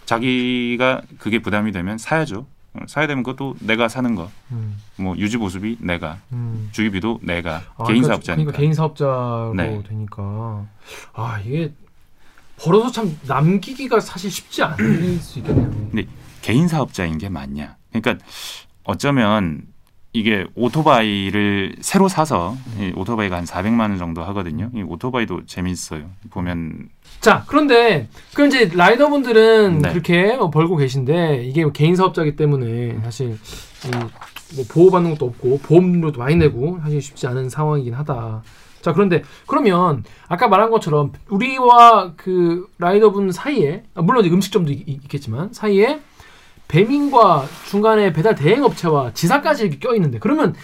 D: 자기가 그게 부담이 되면 사야죠. 어, 사야 되면 그것도 내가 사는 거.
A: 음.
D: 뭐 유지 보수비 내가
A: 음.
D: 주유비도 내가
A: 아,
D: 개인
A: 그러니까,
D: 사업자니까.
A: 그러니까 개인 사업자로
D: 네.
A: 되니까 아 이게 벌어서 참 남기기가 사실 쉽지 않을 수 있겠네요.
D: 개인 사업자인 게 맞냐? 그러니까 어쩌면 이게 오토바이를 새로 사서 이 오토바이가 한 400만 원 정도 하거든요. 이 오토바이도 재밌어요. 보면
A: 자 그런데 그럼 이제 라이더분들은
D: 네.
A: 그렇게 뭐 벌고 계신데 이게 뭐 개인 사업자기 때문에 사실 이뭐 보호받는 것도 없고 보험료도 많이 내고 사실 쉽지 않은 상황이긴 하다. 자 그런데 그러면 아까 말한 것처럼 우리와 그 라이더분 사이에 아, 물론 이제 음식점도 있, 있겠지만 사이에 배민과 중간에 배달 대행 업체와 지사까지 이렇게 껴 있는데 그러면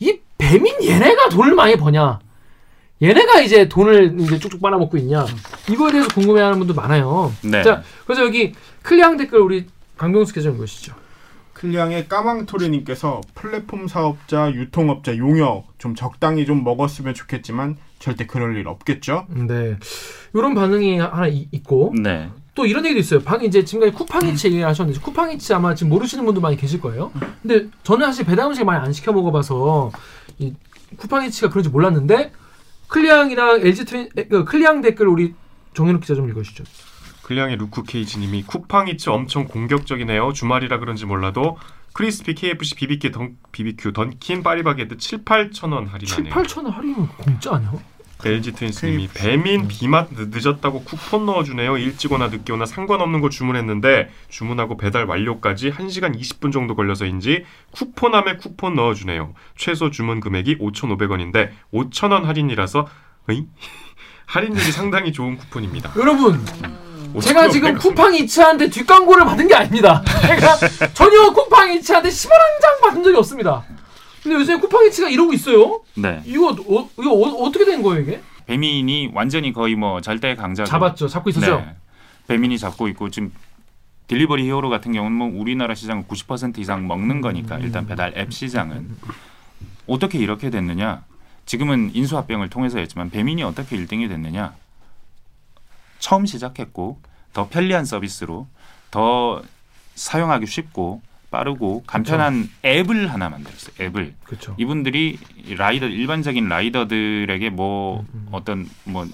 A: 이 배민 얘네가 돈을 많이 버냐? 얘네가 이제 돈을 이제 쭉쭉 빨아먹고 있냐? 이거에 대해서 궁금해하는 분도 많아요.
D: 네.
A: 자, 그래서 여기 클리앙 댓글 우리 강병수 기자님 보시죠.
C: 클리앙의 까망토리님께서 플랫폼 사업자, 유통업자 용역 좀 적당히 좀 먹었으면 좋겠지만 절대 그럴 일 없겠죠.
A: 네, 이런 반응이 하나 이- 있고
D: 네.
A: 또 이런 얘기도 있어요. 방 이제 지금까지 쿠팡이츠 얘기하셨는데 쿠팡이츠 아마 지금 모르시는 분도 많이 계실 거예요. 근데 저는 사실 배달 음식 많이 안 시켜 먹어봐서 이 쿠팡이츠가 그런지 몰랐는데 클리앙이랑 LG 트윈 에, 그 클리앙 댓글 우리 정현욱 기자 좀 읽어주시죠.
E: 클리앙의 루크 케이지님이 쿠팡이츠 엄청 공격적이네요. 주말이라 그런지 몰라도 크리스피 KFC BBQ 던, BBQ 던킨 파리바게트 7, 8천 원
A: 7,
E: 할인하네요.
A: 8천 원 할인은 공짜 아니야?
E: LG 트윈스님이 배민 비맛 늦- 늦었다고 쿠폰 넣어주네요. 일찍 오나 늦게 오나 상관없는 거 주문했는데 주문하고 배달 완료까지 1시간 20분 정도 걸려서인지 쿠폰함에 쿠폰 넣어주네요. 최소 주문 금액이 5,500원인데 5,000원 할인이라서? 할인율이 상당히 좋은 쿠폰입니다.
A: 여러분
B: 음.
A: 제가 지금 쿠팡이츠한테 뒷광고를 받은 게 아닙니다. 제가 전혀 쿠팡이츠한테 10원 한 장 받은 적이 없습니다. 근데 요새 쿠팡이츠가 이러고 있어요?
D: 네.
A: 이거 어, 이거 어, 어떻게 된 거예요 이게?
D: 배민이 완전히 거의 뭐 절대 강자죠.
A: 잡았죠. 잡고 있었죠.
D: 네. 배민이 잡고 있고 지금 딜리버리 히어로 같은 경우는 뭐 우리나라 시장은 90% 이상 먹는 거니까 일단 배달 앱 시장은 어떻게 이렇게 됐느냐? 지금은 인수합병을 통해서 했지만 배민이 어떻게 1등이 됐느냐? 처음 시작했고 더 편리한 서비스로 더 사용하기 쉽고 빠르고 간편한 앱을 하나 만들었어요. 앱을
A: 그렇죠.
D: 이분들이 라이더 일반적인 라이더들에게 뭐 어떤 뭐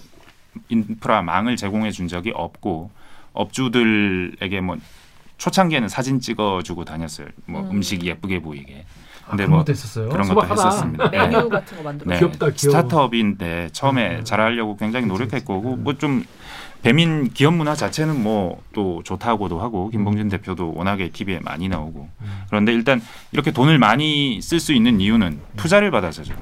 D: 인프라 망을 제공해 준 적이 없고 업주들에게 뭐 초창기에는 사진 찍어주고 다녔어요. 뭐
B: 음.
D: 음. 식 예쁘게 보이게.
A: 아,
D: 근데
A: 그런
D: 뭐
A: 것도 했었어요.
D: 그런 것도. 했었습니다. 네.
B: 메뉴 같은 거 만들어.
D: 네.
A: 귀엽다, 귀여워.
D: 스타트업인데 처음에
A: 음.
D: 잘하려고 굉장히 노력했고.
A: 음.
D: 뭐좀 배민 기업 문화 자체는 뭐 또 좋다고도 하고 김봉준 대표도 워낙에 TV에 많이 나오고
A: 음.
D: 그런데 일단 이렇게 돈을 많이 쓸 수 있는 이유는 투자를 받아서죠.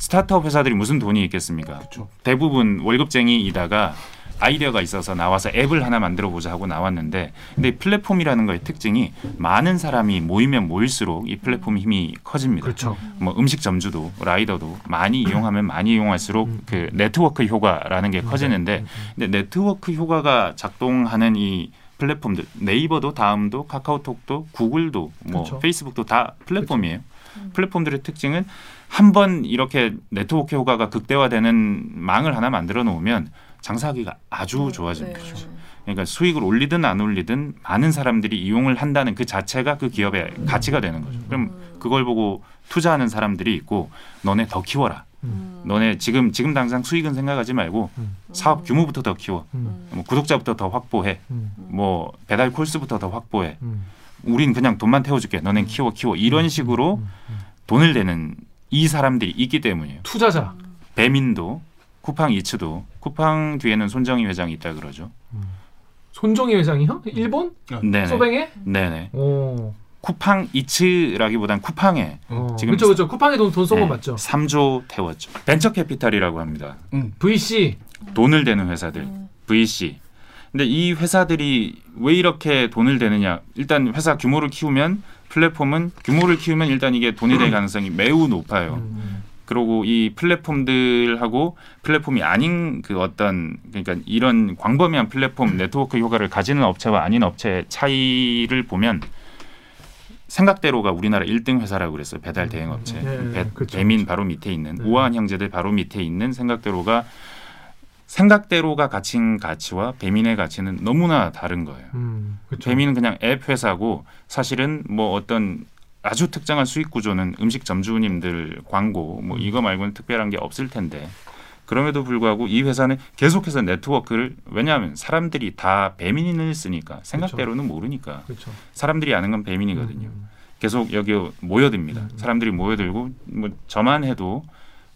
D: 스타트업 회사들이 무슨 돈이 있겠습니까? 대부분 월급쟁이이다가 아이디어가 있어서 나와서 앱을 하나 만들어 보자 하고 나왔는데 근데 플랫폼이라는 거의 특징이 많은 사람이 모이면 모일수록 이 플랫폼 힘이 커집니다.
A: 그렇죠.
D: 뭐 음식 점주도 라이더도 많이 이용하면 많이 이용할수록 그 네트워크 효과라는 게 커지는데 근데 네트워크 효과가 작동하는 이 플랫폼들 네이버도 다음도 카카오톡도 구글도 뭐
A: 그렇죠.
D: 페이스북도 다 플랫폼이에요. 플랫폼들의 특징은 한 번 이렇게 네트워크 효과가 극대화되는 망을 하나 만들어 놓으면 장사하기가 아주 좋아집니다.
B: 네.
D: 그러니까 수익을 올리든 안 올리든 많은 사람들이 이용을 한다는 그 자체가 그 기업의 가치가 되는 거죠. 그럼 그걸 보고 투자하는 사람들이 있고 너네 더 키워라.
B: 음.
D: 너네 지금 지금 당장 수익은 생각하지 말고
A: 음.
D: 사업 규모부터 더 키워.
A: 음.
D: 뭐 구독자부터 더 확보해.
A: 음.
D: 뭐 배달 콜스부터 더 확보해.
A: 음.
D: 우린 그냥 돈만 태워줄게. 너넨 키워 키워. 이런 식으로 돈을 내는 이 사람들이 있기 때문이에요.
A: 투자자.
D: 배민도 쿠팡 이츠도 쿠팡 뒤에는 손정희 회장이 있다 그러죠.
A: 손정희 회장이요? 일본?
D: 네네.
A: 소뱅에?
D: 네네.
A: 오.
D: 쿠팡 이츠라기보단 쿠팡에
A: 어.
D: 지금
A: 그렇죠, 그렇죠. 쿠팡에 돈돈 쏜거
D: 네,
A: 맞죠?
D: 3조 태웠죠. 벤처 캐피탈이라고 합니다.
A: VC.
D: 돈을 대는 회사들 VC. 근데 이 회사들이 왜 이렇게 돈을 대느냐? 일단 회사 규모를 키우면 플랫폼은 규모를 키우면 일단 이게 돈이 될 가능성이 매우 높아요.
A: 음.
D: 그리고 이 플랫폼들하고 플랫폼이 아닌 그 어떤 그러니까 이런 광범위한 플랫폼 네트워크 효과를 가지는 업체와 아닌 업체의 차이를 보면 생각대로가 우리나라 1등 회사라고 그랬어요. 배달 대행 업체.
A: 네,
D: 배,
A: 그렇죠,
D: 배민
A: 그렇죠.
D: 바로 밑에 있는
A: 네.
D: 우아한 형제들 바로 밑에 있는 생각대로가 생각대로가 가진 가치와 배민의 가치는 너무나 다른 거예요.
A: 음. 그렇죠.
D: 배민은 그냥 앱 회사고 사실은 뭐 어떤 아주 특정한 수익 구조는 음식 점주님들 광고 뭐 이거 말고는 특별한 게 없을 텐데 그럼에도 불구하고 이 회사는 계속해서 네트워크를 왜냐하면 사람들이 다 배민을 쓰니까 생각대로는 모르니까
A: 그렇죠.
D: 사람들이 아는 건 배민이거든요.
A: 음.
D: 계속 여기 모여듭니다.
A: 음.
D: 사람들이 모여들고 뭐 저만 해도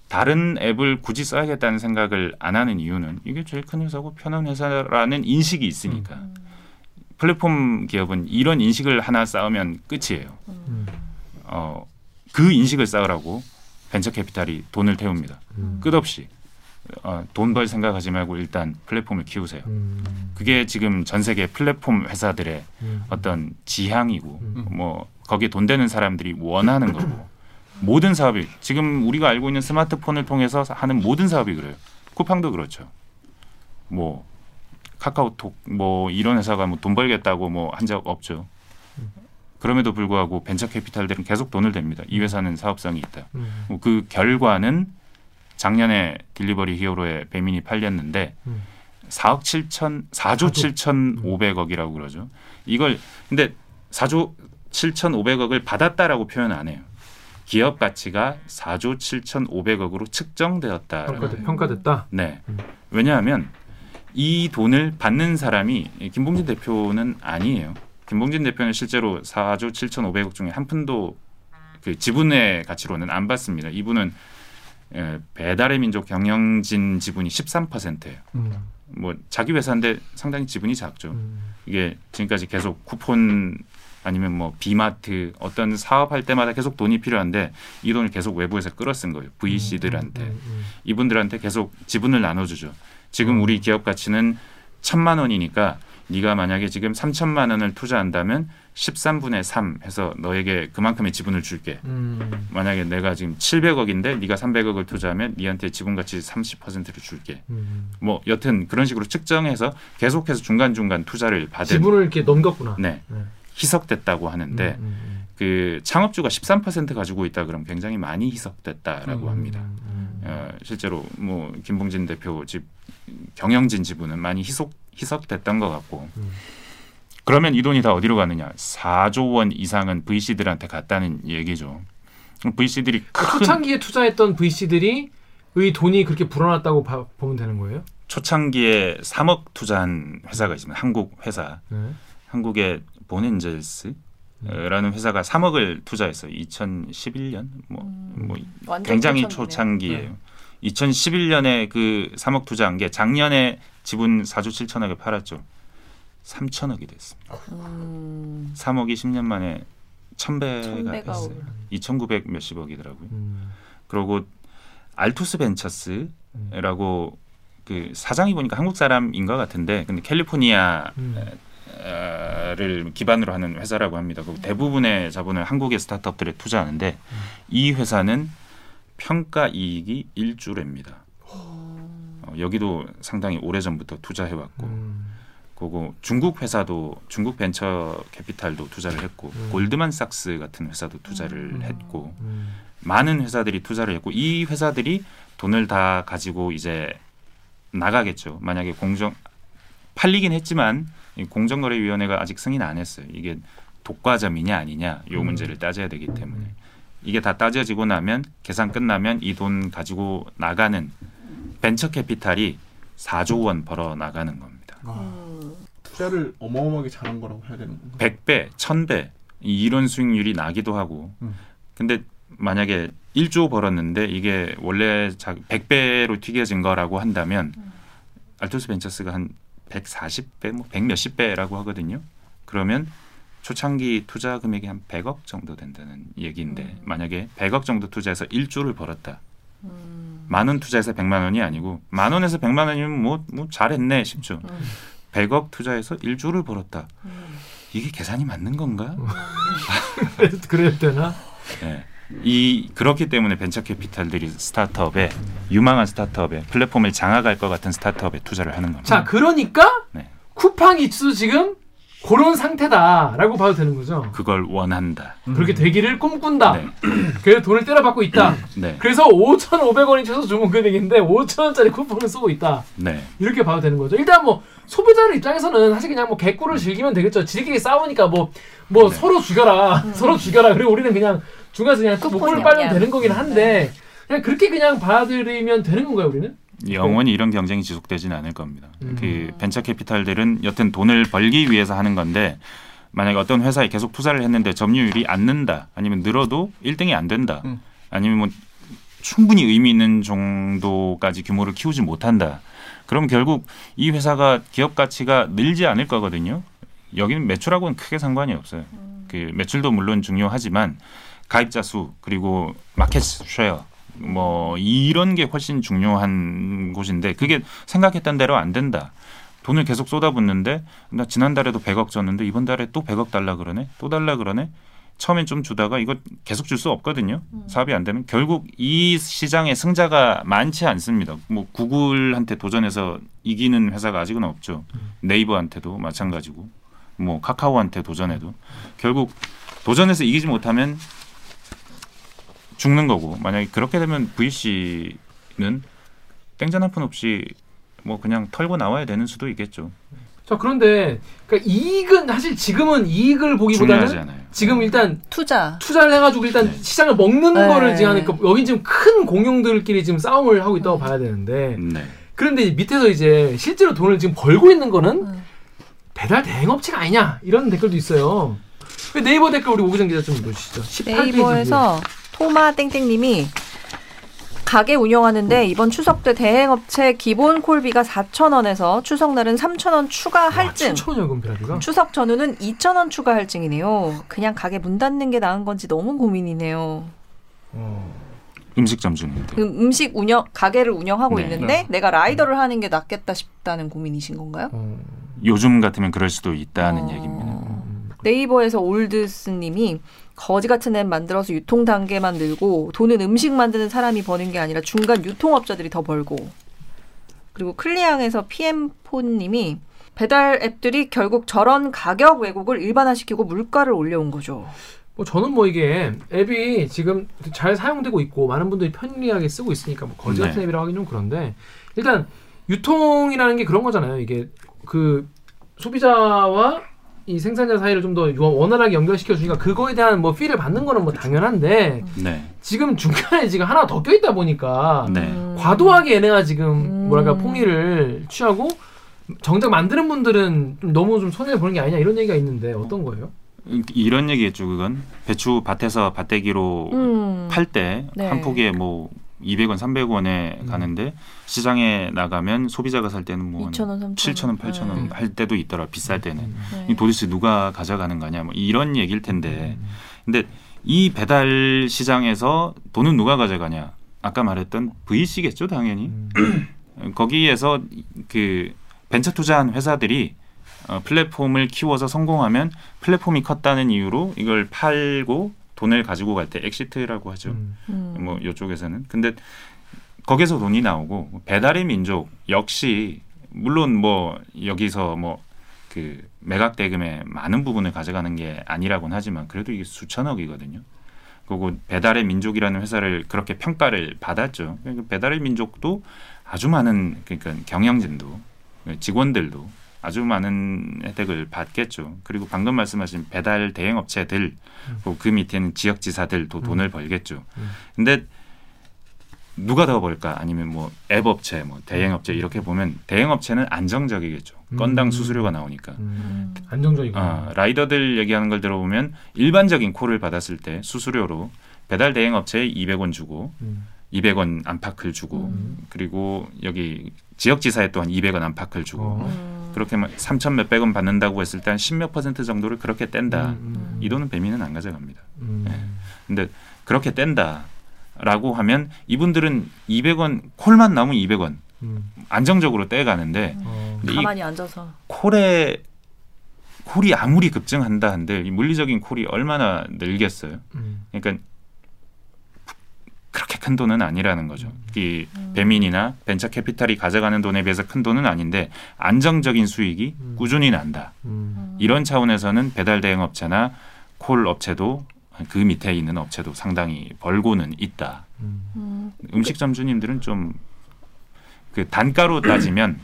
D: 다른 앱을 굳이 써야겠다는 생각을 안 하는 이유는 이게 제일 큰 회사고 편한 회사라는 인식이 있으니까 플랫폼 기업은 이런 인식을 하나 쌓으면 끝이에요.
A: 음.
D: 어, 그 인식을 쌓으라고 벤처 캐피탈이 돈을 태웁니다.
A: 음.
D: 끝없이 어, 돈벌 생각하지 말고 일단 플랫폼을 키우세요.
A: 음.
D: 그게 지금 전 세계 플랫폼 회사들의
A: 음.
D: 어떤 지향이고
A: 음.
D: 뭐 거기에 돈 되는 사람들이 원하는 거고 모든 사업이 지금 우리가 알고 있는 스마트폰을 통해서 하는 모든 사업이 그래요. 쿠팡도 그렇죠. 뭐 카카오톡 뭐 이런 회사가 뭐 돈 벌겠다고 뭐 한 적 없죠. 그럼에도 불구하고 벤처 캐피탈들은 계속 돈을 댑니다. 이 회사는 사업성이 있다.
A: 음.
D: 뭐그 결과는 작년에 딜리버리 히어로의 배민이 팔렸는데
A: 음.
D: 4억 7천 4조
A: 사조.
D: 7,500억이라고 그러죠. 이걸 근데 4조 7,500억을 받았다라고 표현 안 해요. 기업 가치가 4조 7,500억으로 측정되었다.
A: 평가됐, 평가됐 다.
D: 네.
A: 음.
D: 왜냐하면 이 돈을 받는 사람이 김봉진 대표는 아니에요. 김봉진 대표는 실제로 4조 7,500억 중에 한 푼도 그 지분의 가치로는 안 받습니다. 이분은 에, 배달의 민족 경영진 지분이 13%예요.
A: 음.
D: 뭐 자기 회사인데 상당히 지분이 작죠.
A: 음.
D: 이게 지금까지 계속 쿠폰 아니면 뭐 비마트 어떤 사업할 때마다 계속 돈이 필요한데 이 돈을 계속 외부에서 끌어쓴 거예요. VC들한테.
A: 음, 음,
D: 이분들한테 계속 지분을 나눠주죠. 지금
A: 음.
D: 우리 기업 가치는 천만 원이니까 네가 만약에 지금 3천만 원을 투자한다면 13분의 3 해서 너에게 그만큼의 지분을 줄게.
A: 음.
D: 만약에 내가 지금 700억인데 네가 300억을 투자하면 네한테 지분 가치 30%를 줄게.
A: 음.
D: 뭐 여튼 그런 식으로 측정해서 계속해서 중간중간 투자를 받은
A: 지분을 이렇게 넘겼구나.
D: 네.
A: 네.
D: 희석됐다고 하는데
A: 음, 음,
D: 그 창업주가 13% 가지고 있다 그러면 굉장히 많이 희석됐다라고
A: 음,
D: 합니다.
A: 음,
D: 어, 실제로 뭐 김봉진 대표 집 경영진 지분은 많이 희석 희석됐던 것 같고
A: 음.
D: 그러면 이 돈이 다 어디로 가느냐? 4조 원 이상은 VC들한테 갔다는 얘기죠. VC들이
A: 초창기에 투자했던 VC들이 의 돈이 그렇게 불어났다고 봐- 보면 되는 거예요?
D: 초창기에 3억 투자한 회사가 있습니다. 한국 회사,
A: 네.
D: 한국의 본엔젤스 라는 회사가 3억을 투자했어요. 2011년 뭐, 뭐
B: 완전
D: 굉장히. 초창기예요. 2011년에 그 3억 투자한 게 작년에 지분 4조 7천억에 팔았죠. 3천억이 됐습니다.
B: 음,
D: 3억이 10년 만에 1000배가
B: 천배가
D: 됐어요.
B: 오르-
D: 2,900 몇십억이더라고요.
A: 음.
D: 그리고 알투스 벤처스라고 그 사장이 보니까 한국 사람인 것 같은데 근데 캘리포니아 를
A: 음.
D: 기반으로 하는 회사라고 합니다. 그 대부분의 자본을 한국의 스타트업들에 투자하는데
A: 음.
D: 이 회사는 평가 이익이 1조래입니다. 어, 여기도 상당히 오래 전부터 투자해왔고
A: 음.
D: 그거 중국 회사도 중국 벤처 캐피탈도 투자를 했고
A: 음.
D: 골드만삭스 같은 회사도 투자를
B: 음.
D: 했고
A: 음.
D: 많은 회사들이 투자를 했고 이 회사들이 돈을 다 가지고 이제 나가겠죠. 만약에 공정 팔리긴 했지만 이 공정거래위원회가 아직 승인 안 했어요. 이게 독과점이냐 아니냐 요
A: 음.
D: 문제를 따져야 되기 때문에 이게 다 따져지고 나면 계산 끝나면 이 돈 가지고 나가는 벤처 캐피탈이 4조 원 벌어 나가는 겁니다.
C: 아,
B: 음,
C: 투자를 어마어마하게 잘한 거라고 해야 되는 건가?
D: 100배, 1000배 이런 수익률이 나기도 하고.
C: 음.
D: 근데 만약에 1조 벌었는데 이게 원래 자 100배로 튀겨진 거라고 한다면 알토스 벤처스가 한 140배, 뭐100 몇십 배라고 하거든요. 그러면 초창기 투자 금액이 한 100억 정도 된다는 얘기인데 만약에 100억 정도 투자해서 1조를 벌었다.
B: 음,
D: 만원 투자해서 100만 원이 아니고 만 원에서 100만 원이면 뭐, 뭐 잘했네 싶죠.
B: 음.
D: 100억 투자해서 1조를 벌었다.
B: 음.
D: 이게 계산이 맞는 건가?
A: 그래야 되나?
D: 네. 이 그렇기 때문에 벤처 캐피탈들이 스타트업에 유망한 스타트업에 플랫폼을 장악할 것 같은 스타트업에 투자를 하는 겁니다.
A: 자, 그러니까
D: 네.
A: 쿠팡이츠도 지금 그런 상태다라고 봐도 되는 거죠.
D: 그걸 원한다.
A: 그렇게 되기를 꿈꾼다.
D: 네.
A: 그래서 돈을 때려받고 있다.
D: 네.
A: 그래서 5,500원이 최소 주문 금액인데 5,000원짜리 쿠폰을 쓰고 있다.
D: 네.
A: 이렇게 봐도 되는 거죠. 일단 뭐 소비자들 입장에서는 사실 그냥 뭐 개꿀을 즐기면 되겠죠. 지들끼리 싸우니까 뭐뭐
D: 네.
A: 서로 죽여라, 서로 죽여라. 그리고 우리는 그냥 중간에서 그냥 목걸을
B: 냠냠.
A: 빨면 되는 거긴 한데 그냥 그렇게 그냥 받아들이면 되는 건가요, 우리는?
D: 영원히 이런 경쟁이 지속되지는 않을 겁니다.
A: 음.
D: 그 벤처 캐피탈들은 여튼 돈을 벌기 위해서 하는 건데 만약에 어떤 회사에 계속 투자를 했는데 점유율이 안 는다 아니면 늘어도 1등이 안 된다
C: 음.
D: 아니면 뭐 충분히 의미 있는 정도까지 규모를 키우지 못한다 그럼 결국 이 회사가 기업 가치가 늘지 않을 거거든요 여기는 매출하고는 크게 상관이 없어요 그 매출도 물론 중요하지만 가입자 수 그리고 마켓 쉐어 뭐 이런 게 훨씬 중요한 곳인데 그게 생각했던 대로 안 된다. 돈을 계속 쏟아붓는데 나 지난달에도 100억 줬는데 이번 달에 또 100억 달라 그러네. 또 달라 그러네. 처음엔 좀 주다가 이거 계속 줄 수 없거든요. 사업이 안 되면 결국 이 시장의 승자가 많지 않습니다. 뭐 구글한테 도전해서 이기는 회사가 아직은 없죠. 네이버한테도 마찬가지고 뭐 카카오한테 도전해도 결국 도전해서 이기지 못하면 죽는 거고 만약에 그렇게 되면 VC는 땡전 한 푼 없이 뭐 그냥 털고 나와야 되는 수도 있겠죠.
A: 자 그런데 그러니까 이익은 사실 지금은 이익을 보기보다는. 지금 일단
B: 투자.
A: 투자를 해가지고 일단
D: 네.
A: 시장을 먹는
B: 네.
A: 거를 지금 하니까 여긴 지금 큰 공룡들끼리 지금 싸움을 하고 있다고 봐야 되는데
D: 네.
A: 그런데 밑에서 이제 실제로 돈을 지금 벌고 있는 거는
B: 음.
A: 배달 대행업체가 아니냐 이런 댓글도 있어요. 그 네이버 댓글 우리 오구정 기자 좀 보시죠. 18페이지
B: 네이버에서 토마 땡땡님이 가게 운영하는데 이번 추석 때 대행업체 기본 콜비가 4,000원에서 추석날은 3,000원 추가 할증.
A: 7천 원이요 배달비가.
B: 추석 전후는 2,000원 추가 할증이네요. 그냥 가게 문 닫는 게 나은 건지 너무 고민이네요.
A: 어.
D: 음식점 중인데.
B: 그 음식 운영 가게를 운영하고
D: 네.
B: 있는데 내가 라이더를 하는 게 낫겠다 싶다는 고민이신 건가요?
A: 어.
D: 요즘 같으면 그럴 수도 있다는
B: 어.
D: 얘기입니다.
A: 음.
B: 네이버에서 올드스님이 거지 같은 앱 만들어서 유통 단계만 늘고 돈은 음식 만드는 사람이 버는 게 아니라 중간 유통업자들이 더 벌고 그리고 클리앙에서 PM폰님이 배달 앱들이 결국 저런 가격 왜곡을 일반화시키고 물가를 올려온 거죠.
A: 뭐 저는 뭐 이게 앱이 지금 잘 사용되고 있고 많은 분들이 편리하게 쓰고 있으니까 뭐 거지 같은
D: 네.
A: 앱이라고 하긴 좀 그런데 일단 유통이라는 게 그런 거잖아요. 이게 그 소비자와 이 생산자 사이를 좀 더 원활하게 연결시켜 주니까 그거에 대한 뭐 피를 받는 거는 뭐 당연한데
D: 네.
A: 지금 중간에 지금 하나 더 껴있다 보니까
D: 네.
B: 음.
A: 과도하게 얘네가 지금
B: 음.
A: 뭐랄까 폭리를 취하고 정작 만드는 분들은 좀 너무 좀 손해를 보는 게 아니냐 이런 얘기가 있는데 어떤 거예요?
D: 이런 얘기했죠, 그건. 배추 밭에서 밭대기로
B: 음.
D: 팔때
B: 네.
D: 한 폭에 뭐 200원, 300원에
A: 음.
D: 가는데 시장에 나가면 소비자가 살 때는 뭐
B: 2,000원, 3,000원.
D: 7,000원, 8,000원
A: 네.
D: 할 때도 있더라. 비쌀 때는.
B: 네.
D: 이 도대체 누가 가져가는 거냐 뭐 이런 얘기일 텐데.
A: 음.
D: 근데 이 배달 시장에서 돈은 누가 가져가냐? 아까 말했던 VC겠죠, 당연히.
A: 음.
D: 거기에서 그 벤처 투자한 회사들이 어, 플랫폼을 키워서 성공하면 플랫폼이 컸다는 이유로 이걸 팔고 돈을 가지고 갈 때 exit이라고 하죠.
A: 음.
B: 음.
D: 뭐 이쪽에서는 근데 거기서 돈이 나오고 배달의 민족 역시 물론 뭐 여기서 뭐 그 매각 대금의 많은 부분을 가져가는 게 아니라고는 하지만 그래도 이게 수천억이거든요. 그리고 배달의 민족이라는 회사를 그렇게 평가를 받았죠. 그러니까 배달의 민족도 아주 많은 그러니까 경영진도 직원들도 아주 많은 혜택을 받겠죠. 그리고 방금 말씀하신 배달 대행 업체들 그리고 그 밑에는 지역지사들도 돈을 벌겠죠.
A: 음.
D: 근데 누가 더 벌까? 아니면 뭐 앱 업체, 뭐 대행 업체 이렇게 보면 대행 업체는 안정적이겠죠. 건당
A: 음.
D: 수수료가 나오니까.
A: 음. 안정적이고.
D: 아, 라이더들 얘기하는 걸 들어보면 일반적인 콜을 받았을 때 수수료로 배달 대행 업체에 200원 주고
A: 음.
D: 200원 안팎을 주고
B: 음.
D: 그리고 여기 지역지사에 또한 200원 안팎을 주고
A: 어.
B: 음.
D: 그렇게 3천 몇백 원 받는다고 했을 때한 10몇 퍼센트 정도를 그렇게 뗀다.
A: 음, 음.
D: 이 돈은 배민은 안 가져갑니다.
A: 음.
D: 네. 근데 그렇게 뗀다라고 하면 이분들은 200원 콜만 나오면 200원
A: 음.
D: 안정적으로 떼가는데
A: 어.
D: 근데 이
B: 가만히 앉아서.
D: 콜에 콜이 아무리 급증한다 한들 이 물리적인 콜이 얼마나 늘겠어요.
A: 음.
D: 그러니까 그렇게 큰 돈은 아니라는 거죠. 이 배민이나 벤처 캐피탈이 가져가는 돈에 비해서 큰 돈은 아닌데 안정적인 수익이
A: 음.
D: 꾸준히 난다.
A: 음.
D: 이런 차원에서는 배달 대행 업체나 콜 업체도 그 밑에 있는 업체도 상당히 벌고는 있다.
A: 음.
B: 음.
D: 음식점 주님들은 좀 그 단가로 따지면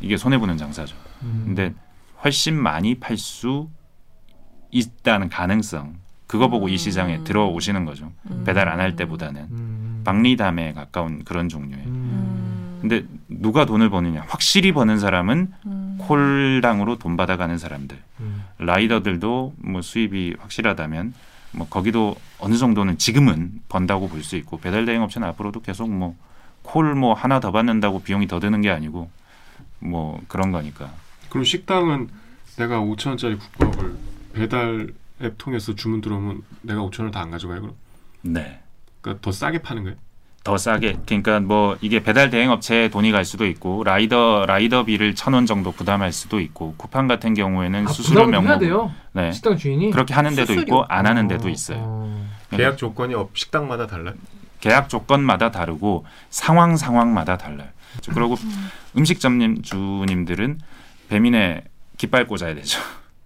D: 이게 손해 보는 장사죠.
A: 음.
D: 근데 훨씬 많이 팔 수 있다는 가능성 그거 보고 이 시장에
B: 음.
D: 들어오시는 거죠.
B: 음.
D: 배달 안 할 때보다는
A: 음.
D: 박리담에 가까운 그런 종류의.
A: 음.
B: 음.
D: 근데 누가 돈을 버느냐? 확실히 버는 사람은
B: 음.
D: 콜당으로 돈 받아가는 사람들.
A: 음.
D: 라이더들도 뭐 수입이 확실하다면 뭐 거기도 어느 정도는 지금은 번다고 볼 수 있고 배달 대행 업체는 앞으로도 계속 뭐 콜뭐 하나 더 받는다고 비용이 더 드는 게 아니고 뭐 그런 거니까.
E: 그럼 식당은 내가 5천 원짜리 국밥을 배달 앱 통해서 주문 들어오면 내가 5천 원을 다 안 가져가요 그럼?
D: 네.
E: 그러니까 더 싸게 파는 거예요?
D: 더 싸게 그러니까 뭐 이게 배달 대행 업체에 돈이 갈 수도 있고 라이더 라이더비를 천 원 정도 부담할 수도 있고 쿠팡 같은 경우에는
A: 아,
D: 수수료 명목
A: 돼요.
D: 네
A: 식당 주인이
D: 그렇게 하는 데도
B: 수수료.
D: 있고 안 하는 데도
A: 어,
D: 있어요.
A: 어.
E: 계약 조건이 업- 식당마다 달라요?
D: 계약 조건마다 다르고 상황 상황마다 달라요. 그리고 음식점님 주님들은 배민에 깃발 꽂아야 되죠.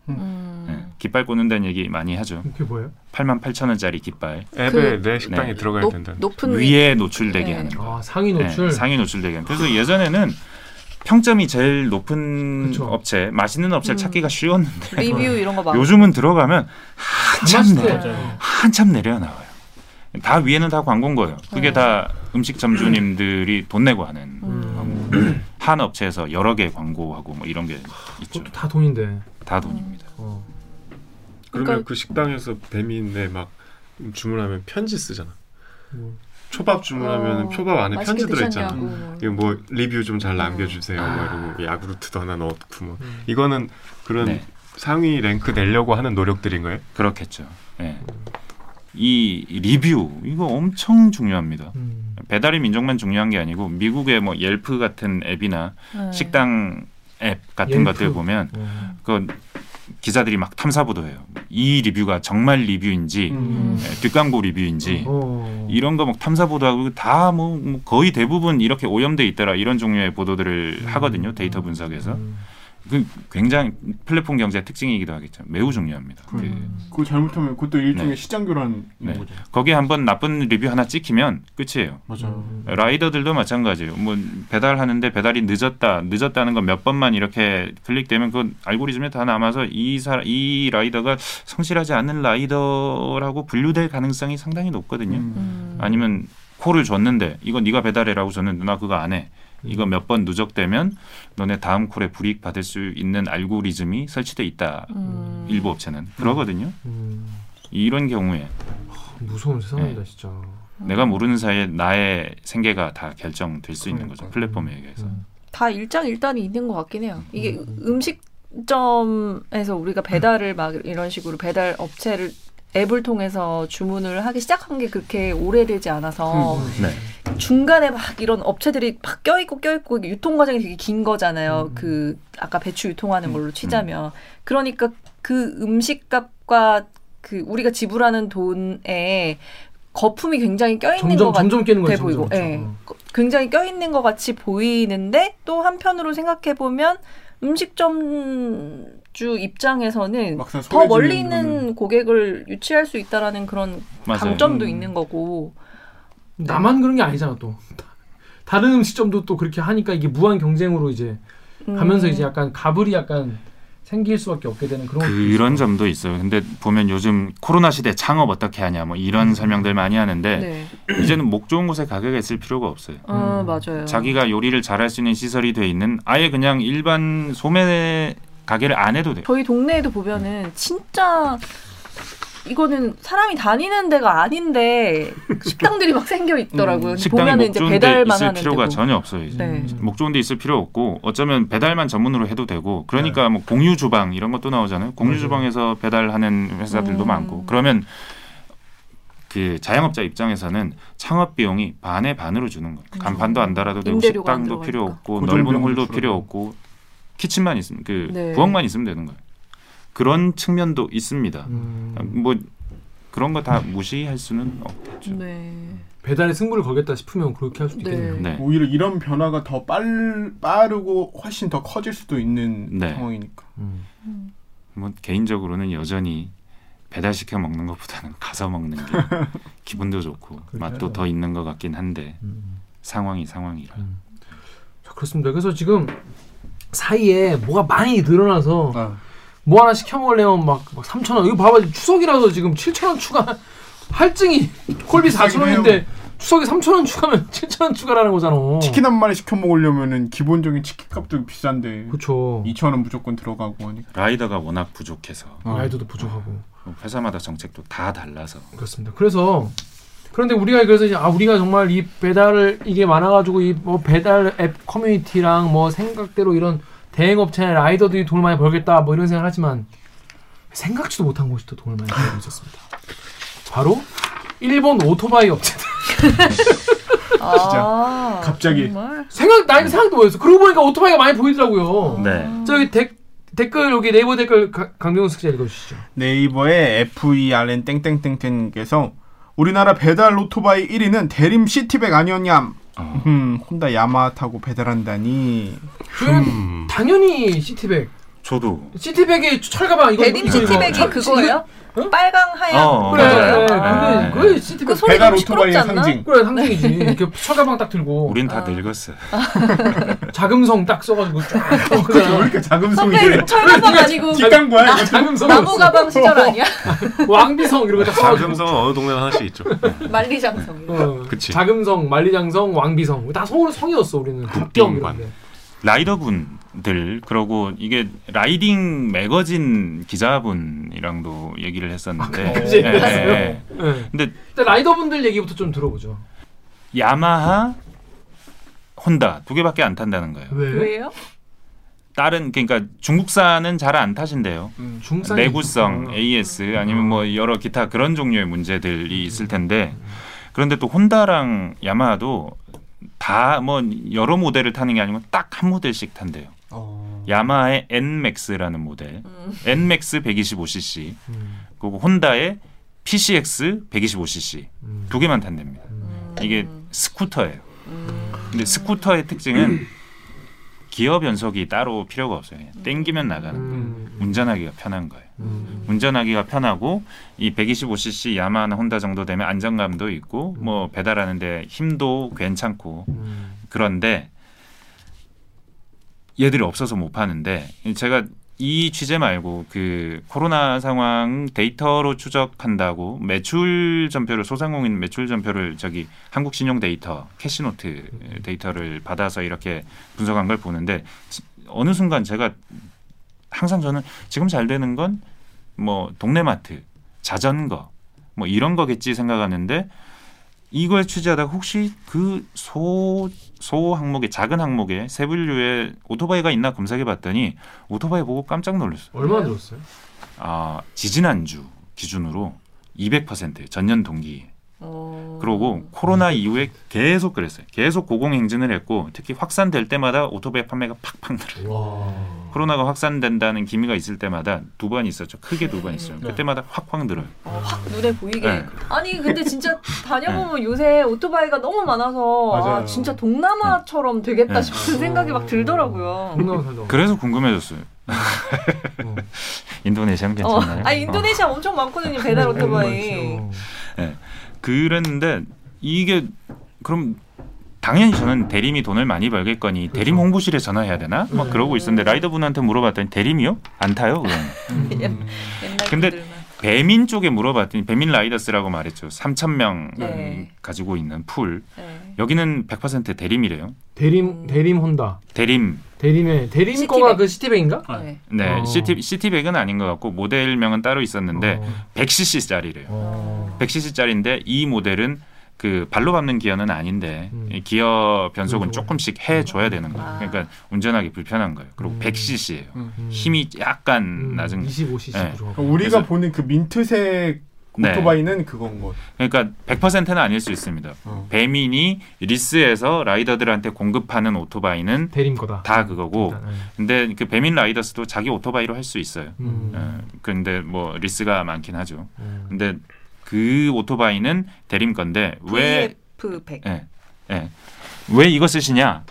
B: 음.
D: 네, 깃발 꽂는 다는 얘기 많이 하죠.
A: 그게 뭐예요?
D: 8만 8천 원짜리 깃발
E: 앱에
B: 그-
E: 내 식당에
D: 네.
E: 들어가야
B: 높,
E: 된다는
B: 높은
D: 위에 노출되게
B: 네.
D: 하는 거.
A: 아 상위 노출.
D: 네, 상위 노출되게 하는. 그래서 예전에는 평점이 제일 높은
A: 그쵸.
D: 업체, 맛있는 업체를
B: 음.
D: 찾기가 쉬웠는데
B: 리뷰 이런 거 막.
D: 요즘은 들어가면 한참. 내,
A: 맞아요.
D: 한참 내려 나와요. 다 위에는 다 광고인 거예요. 그게
B: 어.
D: 다 음식 점주님들이 돈 내고 하는
B: 음.
D: 한 업체에서 여러 개 광고하고 뭐 이런 게 있죠.
A: 그것도 다 돈인데.
D: 다 돈입니다.
A: 어.
E: 그러면
B: 그러니까-
E: 그 식당에서 배민에 막 주문하면 편지 쓰잖아.
A: 뭐.
E: 초밥 주문하면
B: 어,
E: 표밥 안에 편지 들어있잖아.
B: 뭐.
E: 이거 뭐 리뷰 좀잘
B: 음.
E: 남겨주세요. 뭐 이러고 야구르트도 하나 넣고 뭐
A: 음.
E: 이거는 그런
D: 네.
E: 상위 랭크 내려고 하는 노력들인 거예요?
D: 그렇겠죠. 예. 이 리뷰 이거 엄청 중요합니다.
A: 음.
D: 배달의 민족만 중요한 게 아니고 미국의 뭐 Yelp 같은 앱이나
B: 네.
D: 식당 앱 같은
A: Yelp.
D: 것들 보면
A: 어.
D: 그 기자들이 막 탐사 보도해요. 이 리뷰가 정말 리뷰인지
C: 음.
D: 에, 뒷광고 리뷰인지
A: 어.
D: 이런 거 막 탐사 보도하고 다 뭐 거의 대부분 이렇게 오염돼 있더라 이런 종류의 보도들을 하거든요 데이터 분석에서
A: 음.
D: 그 굉장히 플랫폼 경제의 특징이기도 하겠죠 매우 중요합니다. 그
A: 음.
C: 그거 잘못하면 그것도 일종의
D: 네.
C: 시장 교란인
D: 네.
C: 거죠.
D: 거기에 한번 나쁜 리뷰 하나 찍히면 끝이에요.
C: 맞아요.
A: 음.
D: 라이더들도 마찬가지예요. 뭐 배달하는데 배달이 늦었다, 늦었다는 거 몇 번만 이렇게 클릭되면 그 알고리즘에 다 남아서 이 사, 이 라이더가 성실하지 않은 라이더라고 분류될 가능성이 상당히 높거든요.
C: 음.
B: 음.
D: 아니면 콜을 줬는데 이거 네가 배달해라고 줬는데 나 그거 안 해. 이거 몇 번 누적되면 너네 다음 콜에 불이익 받을 수 있는 알고리즘이 설치돼 있다.
B: 음.
D: 일부 업체는 그러거든요.
A: 음.
D: 이런 경우에
A: 무서운 세상이다
D: 네.
A: 진짜.
D: 내가 모르는 사이에 나의 생계가 다 결정될 수 있는 거죠.
C: 그러니까.
D: 플랫폼에 의해서.
A: 음.
B: 다 일장일단이 있는 것 같긴 해요. 이게
A: 음.
B: 음식점에서 우리가 배달을 막 이런 식으로 배달 업체를 앱을 통해서 주문을 하기 시작한 게 그렇게 오래되지 않아서
C: 음.
D: 네.
B: 중간에 막 이런 업체들이 막 껴있고 껴있고 유통 과정이 되게 긴 거잖아요.
A: 음.
B: 그 아까 배추 유통하는 걸로 치자면 그러니까 그 음식값과 그 우리가 지불하는 돈에 거품이 굉장히 껴있는 것 같아. 보이고. 예.
A: 어.
B: 굉장히 껴있는 것 같이 보이는데 또 한편으로 생각해 보면 음식점 주 입장에서는
C: 막상
B: 더 멀리 있는 고객을 유치할 수 있다라는 그런
D: 맞아요.
B: 강점도
C: 음.
B: 있는 거고.
A: 나만 그런 게 아니잖아 또. 다른 음식점도 또 그렇게 하니까 이게 무한 경쟁으로 이제
B: 음.
A: 가면서 이제 약간 가불이 약간 생길 수밖에 없게 되는 그런
D: 그런. 점도 있어요. 근데 보면 요즘 코로나 시대 창업 어떻게 하냐 뭐 이런 설명들 많이 하는데
B: 네.
D: 이제는 목 좋은 곳에 가게가 있을 필요가 없어요.
B: 어,
A: 음.
B: 맞아요.
D: 자기가 요리를 잘할 수 있는 시설이 돼 있는 아예 그냥 일반 소매 가게를 안 해도 돼요.
B: 저희 동네에도 보면은 진짜 이거는 사람이 다니는 데가 아닌데 식당들이 막 생겨 있더라고요.
D: 음, 식당이
B: 보면은
D: 목
B: 이제 배달만
D: 있을
B: 하는
D: 필요가
B: 데고.
D: 전혀 없어요. 이제.
B: 네.
D: 목 좋은 데 있을 필요 없고 어쩌면 배달만 전문으로 해도 되고 그러니까 뭐 공유 주방 이런 것도 나오잖아요. 공유
A: 맞아요.
D: 주방에서 배달하는 회사들도
B: 음.
D: 많고 그러면 그 자영업자 입장에서는 창업 비용이 반의 반으로 주는 거예요. 간판도 안 달아도 되고 식당도 필요. 없고 넓은 홀도
C: 줄어들고.
D: 필요 없고 키친만 있으면 그
B: 네.
D: 부엌만 있으면 되는 거예요. 그런 측면도 있습니다.
A: 음,
D: 뭐 그런 거 다 무시할 수는 없죠.
B: 네.
A: 배달에 승부를 걸겠다 싶으면 그렇게 할 수도
B: 네.
A: 있겠네요.
D: 네.
C: 오히려 이런 변화가 더 빨, 빠르고 훨씬 더 커질 수도 있는
D: 네.
C: 상황이니까.
A: 음.
D: 뭐 개인적으로는 여전히 배달 시켜 먹는 것보다는 가서 먹는 게 기분도 좋고
A: 그렇게
D: 맛도. 더 있는 것 같긴 한데
A: 음.
D: 상황이 상황이라.
A: 자, 그렇습니다. 그래서 지금 사이에 뭐가 많이 늘어나서
C: 아,
A: 뭐 하나 시켜 먹으려면 막, 막 3천 원. 이거 봐봐 추석이라서 지금 7천 원 추가 할증이 콜비
C: 비싸긴
A: 4천 원인데 추석에 3천 원 추가면 7천 원 추가라는 거잖아.
C: 치킨 한 마리 시켜 먹으려면은 기본적인 치킨 값도 비싼데
A: 그렇죠.
C: 2천 원 무조건 들어가고 하니까.
D: 라이더가 워낙 부족해서
C: 어.
A: 라이더도 부족하고
D: 뭐 회사마다 정책도 다 달라서
A: 그렇습니다. 그래서 그런데 우리가 그래서 이제 아 우리가 정말 이 배달을 이게 많아가지고 이 뭐 배달 앱 커뮤니티랑 뭐 생각대로 이런 대행업체 라이더들이 돈을 많이 벌겠다 뭐 이런 생각을 하지만 생각지도 못한 곳이 또 돈을 많이 벌고 있었습니다. 바로 일본 오토바이 업체들.
B: 아,
C: 갑자기.
B: 정말?
A: 생각 나는 생각도 못했어. 그러고 보니까 오토바이가 많이 보이더라고요.
D: 네.
A: 저기 댓 댓글 여기 네이버 댓글 가- 강병훈 숙자 읽어주시죠.
C: 네이버의 FERN 땡땡땡땡께서 우리나라 배달 오토바이 1위는 대림 시티백 아니었냐?
D: 어.
C: 음, 혼다 야마 타고 배달한다니.
E: 음.
A: 당연히 시티백.
D: 저도
A: 시티백의 철가방 이거
B: 데님. 시티백이
A: 철-
B: 그거예요?
A: 어?
B: 빨강 하얀
D: 어,
A: 그래,
B: 그거예요?
A: 그래,
B: 아.
A: 그게. 그
B: 소리
C: 배달
B: 좀
C: 오토바이의
B: 시끄럽지 않나?
C: 상징.
A: 그래 상징이지. 이렇게 철가방 딱 들고
D: 우린 다
B: 아.
D: 늙었어.
A: 자금성 딱 써가지고 쫙.
C: 왜
A: 그잖아.
C: 이렇게
B: 선배
C: 송이를
B: 철가방 아니고
C: 뒷광고야 이거.
A: 자금성.
B: 나무 가방 시절 아니야?
A: 왕비성 이런 거딱 써가지고.
E: 자금성은 어느 동네나 하나씩 있죠.
B: 만리장성.
A: 어,
E: 그치.
A: 자금성, 만리장성, 왕비성 다 성으로 성이었어 우리는. 국경
E: 국빈관.
A: 이런 데.
D: 라이더분들 그러고 이게 라이딩 매거진 기자분이랑도 얘기를 했었는데
A: 그지?
D: 예, 예, 예.
A: 네.
D: 근데
A: 라이더분들 얘기부터 좀 들어보죠.
D: 야마하 혼다 두 개밖에 안 탄다는 거예요.
A: 왜?
B: 왜요?
D: 다른 그러니까 중국산은 잘 안 타신대요.
A: 중산
D: 내구성, AS 아니면 뭐 여러 기타 그런 종류의 문제들이 있을 텐데 그런데 또 혼다랑 야마하도 다 뭐 여러 모델을 타는 게 아니고 딱한 모델씩 탄대요.
C: 어.
D: 야마하의 Nmax라는 모델,
B: 음.
D: Nmax 125cc,
A: 음.
D: 그리고 혼다의 PCX 125cc
A: 음.
D: 두 개만 탄답니다.
B: 음.
D: 이게 스쿠터예요.
B: 음.
D: 근데 스쿠터의 특징은 기어 변속이 따로 필요가 없어요. 땡기면 나가는 거예요.
A: 음.
D: 운전하기가 편한 거예요.
A: 음.
D: 운전하기가 편하고 이 125cc 야마하나 혼다 정도 되면 안정감도 있고 뭐 배달하는데 힘도 괜찮고
A: 음.
D: 그런데 얘들이 없어서 못 파는데 제가 이 취재 말고 그 코로나 상황 데이터로 추적한다고 매출 전표를 소상공인 매출 전표를 저기 한국 신용 데이터 캐시노트 데이터를 받아서 이렇게 분석한 걸 보는데 지- 어느 순간 제가 항상 저는 지금 잘 되는 건 뭐 동네 마트, 자전거 뭐 이런 거겠지 생각하는데 이걸 취재하다가 혹시 그 소 소 항목의 작은 항목에 세 분류에 오토바이가 있나 검색해 봤더니 오토바이 보고 깜짝 놀랐어요.
A: 얼마 들었어요?
D: 아 지지난주 기준으로 200% 전년 동기.
B: 어.
D: 그러고 코로나 이후에 계속 그랬어요. 계속 고공행진을 했고 특히 확산될 때마다 오토바이 판매가 팍팍 늘어요.
A: 와.
D: 코로나가 확산된다는 기미가 있을 때마다 두 번 있었죠. 크게 두 번 있어요. 그때마다 확확 늘어요.
B: 어, 확 눈에 보이게.
D: 네.
B: 아니 근데 진짜 다녀보면 요새 오토바이가 너무 많아서 아. 진짜 동남아처럼 되겠다
D: 네.
B: 싶은 생각이 막 들더라고요.
D: 그래서 궁금해졌어요.
A: 어.
D: 인도네시아는
B: 어,
D: 괜찮나요?
B: 아 인도네시아 엄청 많거든요 배달
A: 어,
B: 오토바이.
A: 많죠.
D: 그랬는데 이게 그럼 당연히 저는 대림이 돈을 많이 벌겠거니 대림 홍보실에 전화해야 되나? 막
A: 음.
D: 그러고 있었는데 라이더분한테 물어봤더니 대림이요? 안 타요? 그럼.
A: 음.
B: 옛날
D: 근데. 배민 쪽에 물어봤더니 배민 라이더스라고 말했죠. 3천 명
B: 네.
D: 가지고 있는 풀.
B: 네.
D: 여기는 100% 대림이래요.
A: 대림 대림 혼다.
D: 대림.
A: 대림의 대림
B: 시티백.
A: 거가 그 시티백인가?
B: 네.
D: 네,
A: 어.
D: 시티 시티백은 아닌 것 같고 모델명은 따로 있었는데
A: 어.
D: 100cc짜리래요.
A: 어.
D: 100cc짜리인데 이 모델은 그 발로 밟는 기어는 아닌데
A: 음.
D: 이 기어 변속은
A: 변속을.
D: 조금씩 해 줘야 되는 거예요.
B: 아.
D: 그러니까 운전하기 불편한 거예요. 그리고
A: 음.
D: 100cc예요.
C: 음.
A: 음.
D: 힘이 약간
A: 음,
D: 낮은.
A: 25cc
D: 네.
A: 부족하고.
C: 우리가
D: 그래서-
C: 보는 그 민트색
D: 네.
C: 오토바이는 그건 거.
D: 그러니까 100%는 아닐 수 있습니다.
C: 어.
D: 배민이 리스에서 라이더들한테 공급하는 오토바이는
A: 대림 거다.
D: 다 그거고,
A: 일단, 네.
D: 근데 그 배민 라이더스도 자기 오토바이로 할 수 있어요.
A: 음.
D: 어, 근데 뭐 리스가 많긴 하죠.
A: 음.
D: 근데 그 오토바이는 대림 건데 왜
B: VF100.
D: 예. 예. 왜 이거 쓰시냐라고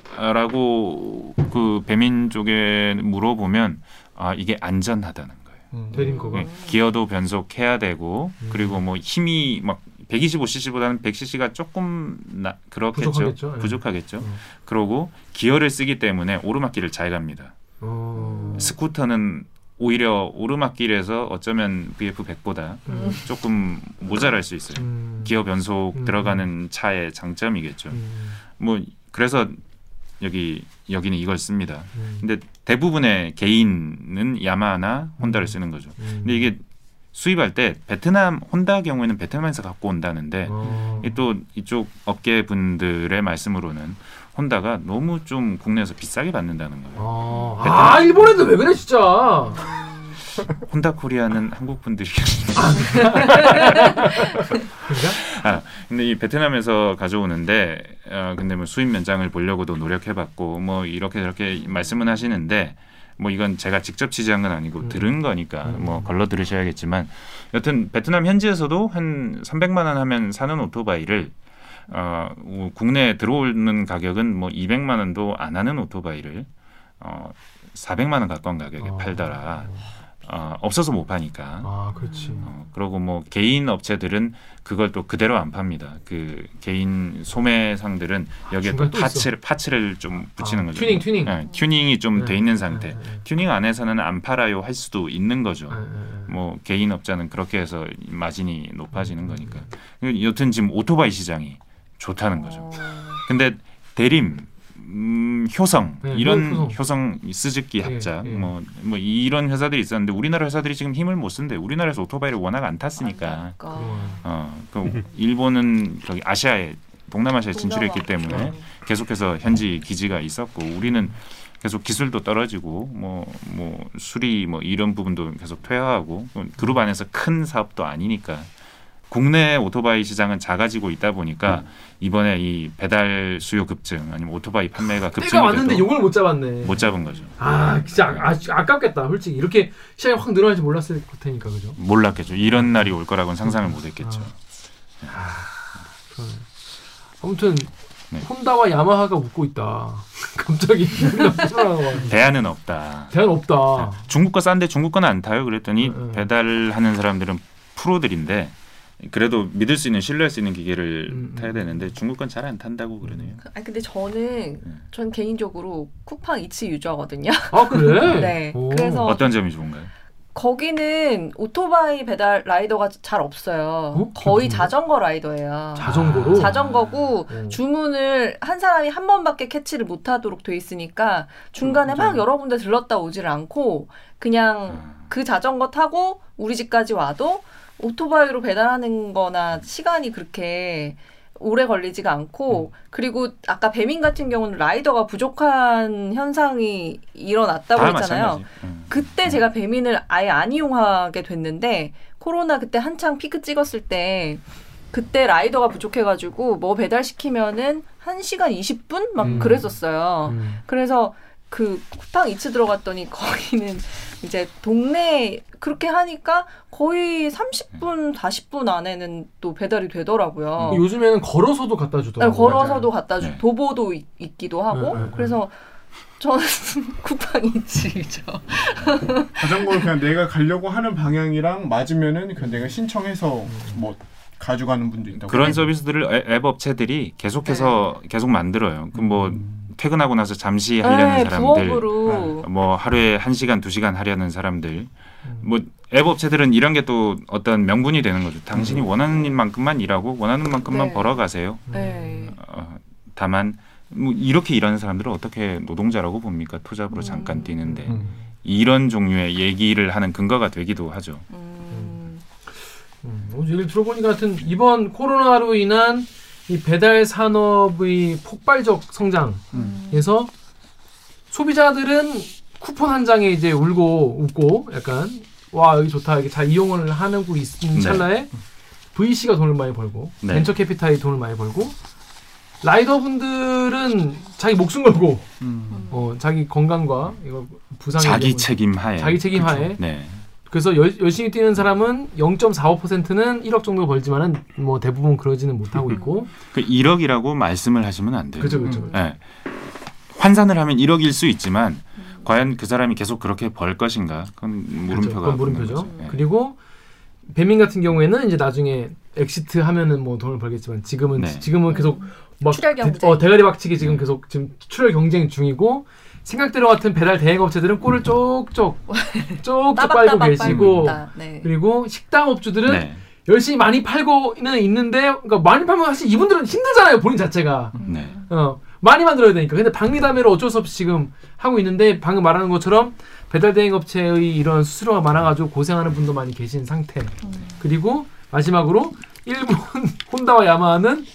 D: 그 배민 쪽에 물어보면 아 이게 안전하다는 거예요.
C: 음.
A: 대림 거가.
D: 예, 기어도 변속해야 되고
A: 음.
D: 그리고 뭐 힘이 막 125cc보다는 100cc가 조금 나, 그렇겠죠.
A: 부족하겠죠. 예.
D: 부족하겠죠.
A: 음.
D: 그러고 기어를 쓰기 때문에 오르막길을 잘 갑니다.
A: 어.
D: 스쿠터는 오히려 오르막길에서 어쩌면 VF100보다
A: 음.
D: 조금 모자랄 수 있어요.
A: 음.
D: 기어 변속
A: 음.
D: 들어가는 차의 장점이겠죠.
A: 음.
D: 뭐 그래서 여기 여기는 이걸 씁니다.
A: 음.
D: 근데 대부분의 개인은 야마하나 혼다를
A: 음.
D: 쓰는 거죠.
A: 음.
D: 근데 이게 수입할 때 베트남 혼다 경우에는 베트남에서 갖고 온다는데
A: 어.
D: 이또 이쪽 업계 분들의 말씀으로는 혼다가 너무 좀 국내에서 비싸게 받는다는 거예요.
A: 어. 아 일본에도 왜 그래 진짜.
D: 혼다 코리아는 한국 분들이
A: 그러니까?
D: 아, 근데 이 베트남에서 가져오는데 어, 근데 뭐 수입 면장을 보려고도 노력해봤고 뭐 이렇게 저렇게 말씀은 하시는데 뭐 이건 제가 직접 취재한 건 아니고
A: 음.
D: 들은 거니까
A: 음.
D: 뭐 걸러 들으셔야겠지만 여튼 베트남 현지에서도 한 300만 원 하면 사는 오토바이를 어, 우- 국내에 들어오는 가격은 뭐 200만 원도 안 하는 오토바이를 어, 400만 원 가까운 가격에
A: 어.
D: 팔더라. 어, 없어서 못 파니까.
A: 아 그렇지.
D: 어, 그리고 뭐 개인 업체들은 그걸 또 그대로 안 팝니다. 그 개인 소매상들은 여기에 또 parts를 parts를 좀 붙이는
A: 아,
D: 거죠.
A: 튜닝 튜닝.
D: 네, 튜닝이 좀 돼
A: 네,
D: 있는
A: 네,
D: 상태.
A: 네, 네.
D: 튜닝 안에서는 안 팔아요 할 수도 있는 거죠.
A: 네, 네, 네.
D: 뭐 개인 업자는 그렇게 해서 마진이 높아지는 거니까. 여튼 지금 오토바이 시장이 좋다는 거죠.
B: 어.
D: 근데 대림 음, 효성
A: 네,
D: 이런
A: 효성.
D: 효성 스즈키
A: 예,
D: 합작
A: 예.
D: 뭐, 뭐 이런 회사들이 있었는데 우리나라 회사들이 지금 힘을 못 쓴대. 우리나라에서 오토바이를 워낙 안 탔으니까.
B: 그러니까.
D: 어, 그 일본은 저기 아시아에 동남아시아에 진출했기 때문에
B: 동남아.
D: 계속해서 현지 기지가 있었고 우리는 계속 기술도 떨어지고 뭐뭐 수리 뭐 이런 부분도 계속 퇴화하고 그룹 안에서 큰 사업도 아니니까 국내 오토바이 시장은 작아지고 있다 보니까 이번에 이 배달 수요 급증 아니면 오토바이 판매가
A: 때가
D: 급증이
A: 왔는데
D: 돼도
A: 요걸 못 잡았네.
D: 못 잡은 거죠.
A: 아 진짜 아, 아, 아깝겠다 솔직히 이렇게 시장이 확 늘어날지 몰랐을 테니까 그죠?
D: 몰랐겠죠. 이런 날이 올 거라고는 상상을 못 했겠죠.
A: 그러네. 아무튼
D: 네.
A: 혼다와 야마하가 웃고 있다. 갑자기
D: 대안은 없다.
A: 대안 없다.
D: 중국 거 싼데 중국 거는 안 타요. 그랬더니
A: 음, 음.
D: 배달하는 사람들은 프로들인데 그래도 믿을 수 있는 신뢰할 수 있는 기계를
A: 음,
D: 타야
A: 음.
D: 되는데 중국 건 잘 안 탄다고 그러네요.
B: 아 근데 저는 전 개인적으로 쿠팡 이츠 유저거든요.
A: 아 그래?
B: 네.
A: 오.
B: 그래서
D: 어떤 점이 좋은가요?
B: 거기는 오토바이 배달 라이더가 잘 없어요.
A: 어?
B: 거의 자전거 라이더예요.
A: 자전거로
B: 자전거고
A: 오.
B: 주문을 한 사람이 한 번밖에 캐치를 못 하도록 돼 있으니까 중간에 막 여러 군데 들렀다 오지를 않고 그냥
D: 아.
B: 그 자전거 타고 우리 집까지 와도 오토바이로 배달하는 거나 시간이 그렇게 오래 걸리지가 않고 그리고 아까 배민 같은 경우는 라이더가 부족한 현상이 일어났다고
D: 다
B: 했잖아요.
D: 음.
B: 그때 제가 배민을 아예 안 이용하게 됐는데 코로나 그때 한창 피크 찍었을 때 그때 라이더가 부족해가지고 뭐 배달 시키면은 1시간 20분 막
A: 음.
B: 그랬었어요.
A: 음.
B: 그래서 그 쿠팡 이츠 들어갔더니 거기는 이제 동네 그렇게 하니까 거의 30분, 40분 안에는 또 배달이 되더라고요.
A: 요즘에는 걸어서도 갖다
B: 네,
A: 주더라고.
B: 걸어서도 갖다 주,
D: 네.
B: 도보도 있, 있기도 하고
A: 네, 네, 네.
B: 그래서 저는 쿠팡 이츠죠.
C: 자전거를 그냥 내가 가려고 하는 방향이랑 맞으면은 그냥 내가 신청해서 뭐 가져가는 분도 있다고.
D: 그런 서비스들을 앱- 앱 업체들이 계속해서 계속 만들어요. 그뭐 퇴근하고 나서 잠시 하려는
B: 네,
D: 사람들,
B: 부업으로
D: 뭐 하루에 한 시간 두 시간 하려는 사람들,
A: 음.
D: 뭐앱 업체들은 이런 게 또 어떤 명분이 되는 거죠. 당신이 원하는 만큼만 일하고 원하는 만큼만
B: 네.
D: 벌어가세요.
B: 네.
D: 어, 다만 뭐 이렇게 일하는 사람들을 어떻게 노동자라고 봅니까? 투잡으로
B: 음.
D: 잠깐 뛰는데
A: 음.
D: 이런 종류의 얘기를 하는 근거가 되기도 하죠.
B: 음,
A: 음, 어, 얘기를 들어보니까 하여튼 이번 코로나로 인한 이 배달 산업의 폭발적 성장에서
B: 음.
A: 소비자들은 쿠폰 한 장에 이제 울고 웃고 약간 와 여기 좋다 이렇게 잘 이용을 하는고 있는
D: 네.
A: 찰나에 VC가 돈을 많이 벌고
D: 네.
A: 벤처 캐피탈이 돈을 많이 벌고 라이더 분들은 자기 목숨 걸고
C: 음.
A: 어, 자기 건강과 이거 부상
D: 자기 책임 하에.
A: 자기 책임 하에
D: 네.
A: 그래서 열, 열심히 뛰는 사람은 0.45%는 1억 정도 벌지만은 뭐 대부분 그러지는 못하고 있고
D: 그 1억이라고 말씀을 하시면 안 돼요.
A: 그죠 그죠
D: 예. 환산을 하면 1억일 수 있지만 과연 그 사람이 계속 그렇게 벌 것인가? 그건 물음표가
A: 그건
D: 붙는
A: 물음표죠.
D: 예.
A: 그리고 배민 같은 경우에는 이제 나중에 exit 하면은 뭐 돈을 벌겠지만 지금은
D: 네.
A: 지금은 계속 막 대. 어, 대가리 박치기 지금
D: 네.
A: 계속 지금 출혈 경쟁 중이고 생각대로 같은 배달 대행 업체들은 꿀을 쪽쪽 쪽쪽 빨고 계시고.
B: 네.
A: 그리고 식당 업주들은
D: 네.
A: 열심히 많이 팔고는 있는데 그러니까 많이 팔면 사실 이분들은 힘들잖아요 본인 자체가
D: 네.
A: 어 많이 만들어야 되니까 근데 박리담회를 어쩔 수 없이 지금 하고 있는데 방금 말하는 것처럼 배달 대행 업체의 이런 수수료가 많아가지고 고생하는 분도 많이 계신 상태 그리고 마지막으로 일본 혼다와 야마하는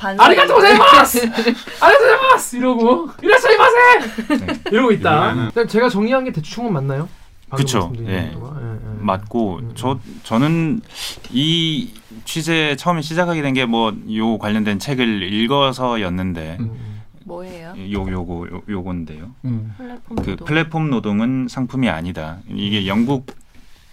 B: 반성.
A: 아리가토 고자이마스 아리가토 고자이마스 이러고 이라샤이마세
D: 네.
A: 이러고 있다 그냥 제가 정리한 게 대충은 맞나요?
D: 그쵸. 예.
A: 예, 예.
D: 맞고
A: 음,
D: 저 저는 이 취재 처음에 시작하게 된 게 뭐 요 관련된 책을 읽어서였는데
A: 음.
B: 뭐예요?
D: 요 요거 요, 요건데요.
C: 음.
B: 플랫폼
D: 그
B: 노동.
D: 플랫폼 노동은 상품이 아니다. 이게 영국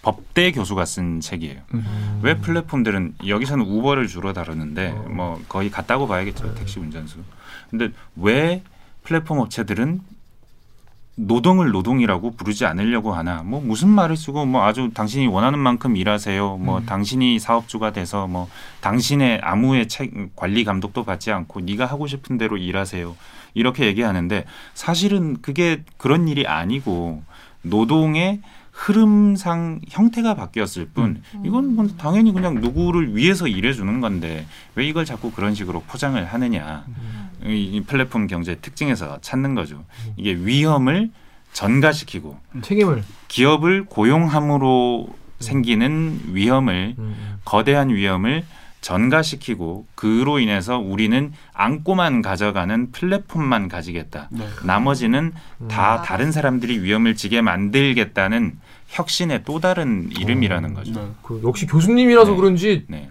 D: 법대 교수가 쓴 책이에요.
A: 음.
D: 왜 플랫폼들은 여기서는 우버를 주로 다루는데
A: 어.
D: 뭐 거의 같다고 봐야겠죠
A: 네.
D: 택시 운전수. 근데 왜 플랫폼 업체들은 노동을 노동이라고 부르지 않으려고 하나? 뭐 무슨 말을 쓰고 뭐 아주 당신이 원하는 만큼 일하세요. 뭐
A: 음.
D: 당신이 사업주가 돼서 뭐 당신의 아무의 책 관리 감독도 받지 않고 네가 하고 싶은 대로 일하세요. 이렇게 얘기하는데 사실은 그게 그런 일이 아니고 노동의 흐름상 형태가 바뀌었을 뿐 이건 뭐 당연히 그냥 누구를 위해서 일해주는 건데 왜 이걸 자꾸 그런 식으로 포장을 하느냐 이, 이 플랫폼 경제의 특징에서 찾는 거죠 이게 위험을 전가시키고
A: 책임을
D: 기업을 고용함으로 생기는 위험을
A: 음.
D: 거대한 위험을 전가시키고 그로 인해서 우리는 안고만 가져가는 플랫폼만 가지겠다.
C: 네.
D: 나머지는 다
B: 음.
D: 다른 사람들이 위험을 지게 만들겠다는 혁신의 또 다른 이름이라는 거죠.
C: 네.
A: 그 역시 교수님이라서
D: 네.
A: 그런지
D: 네.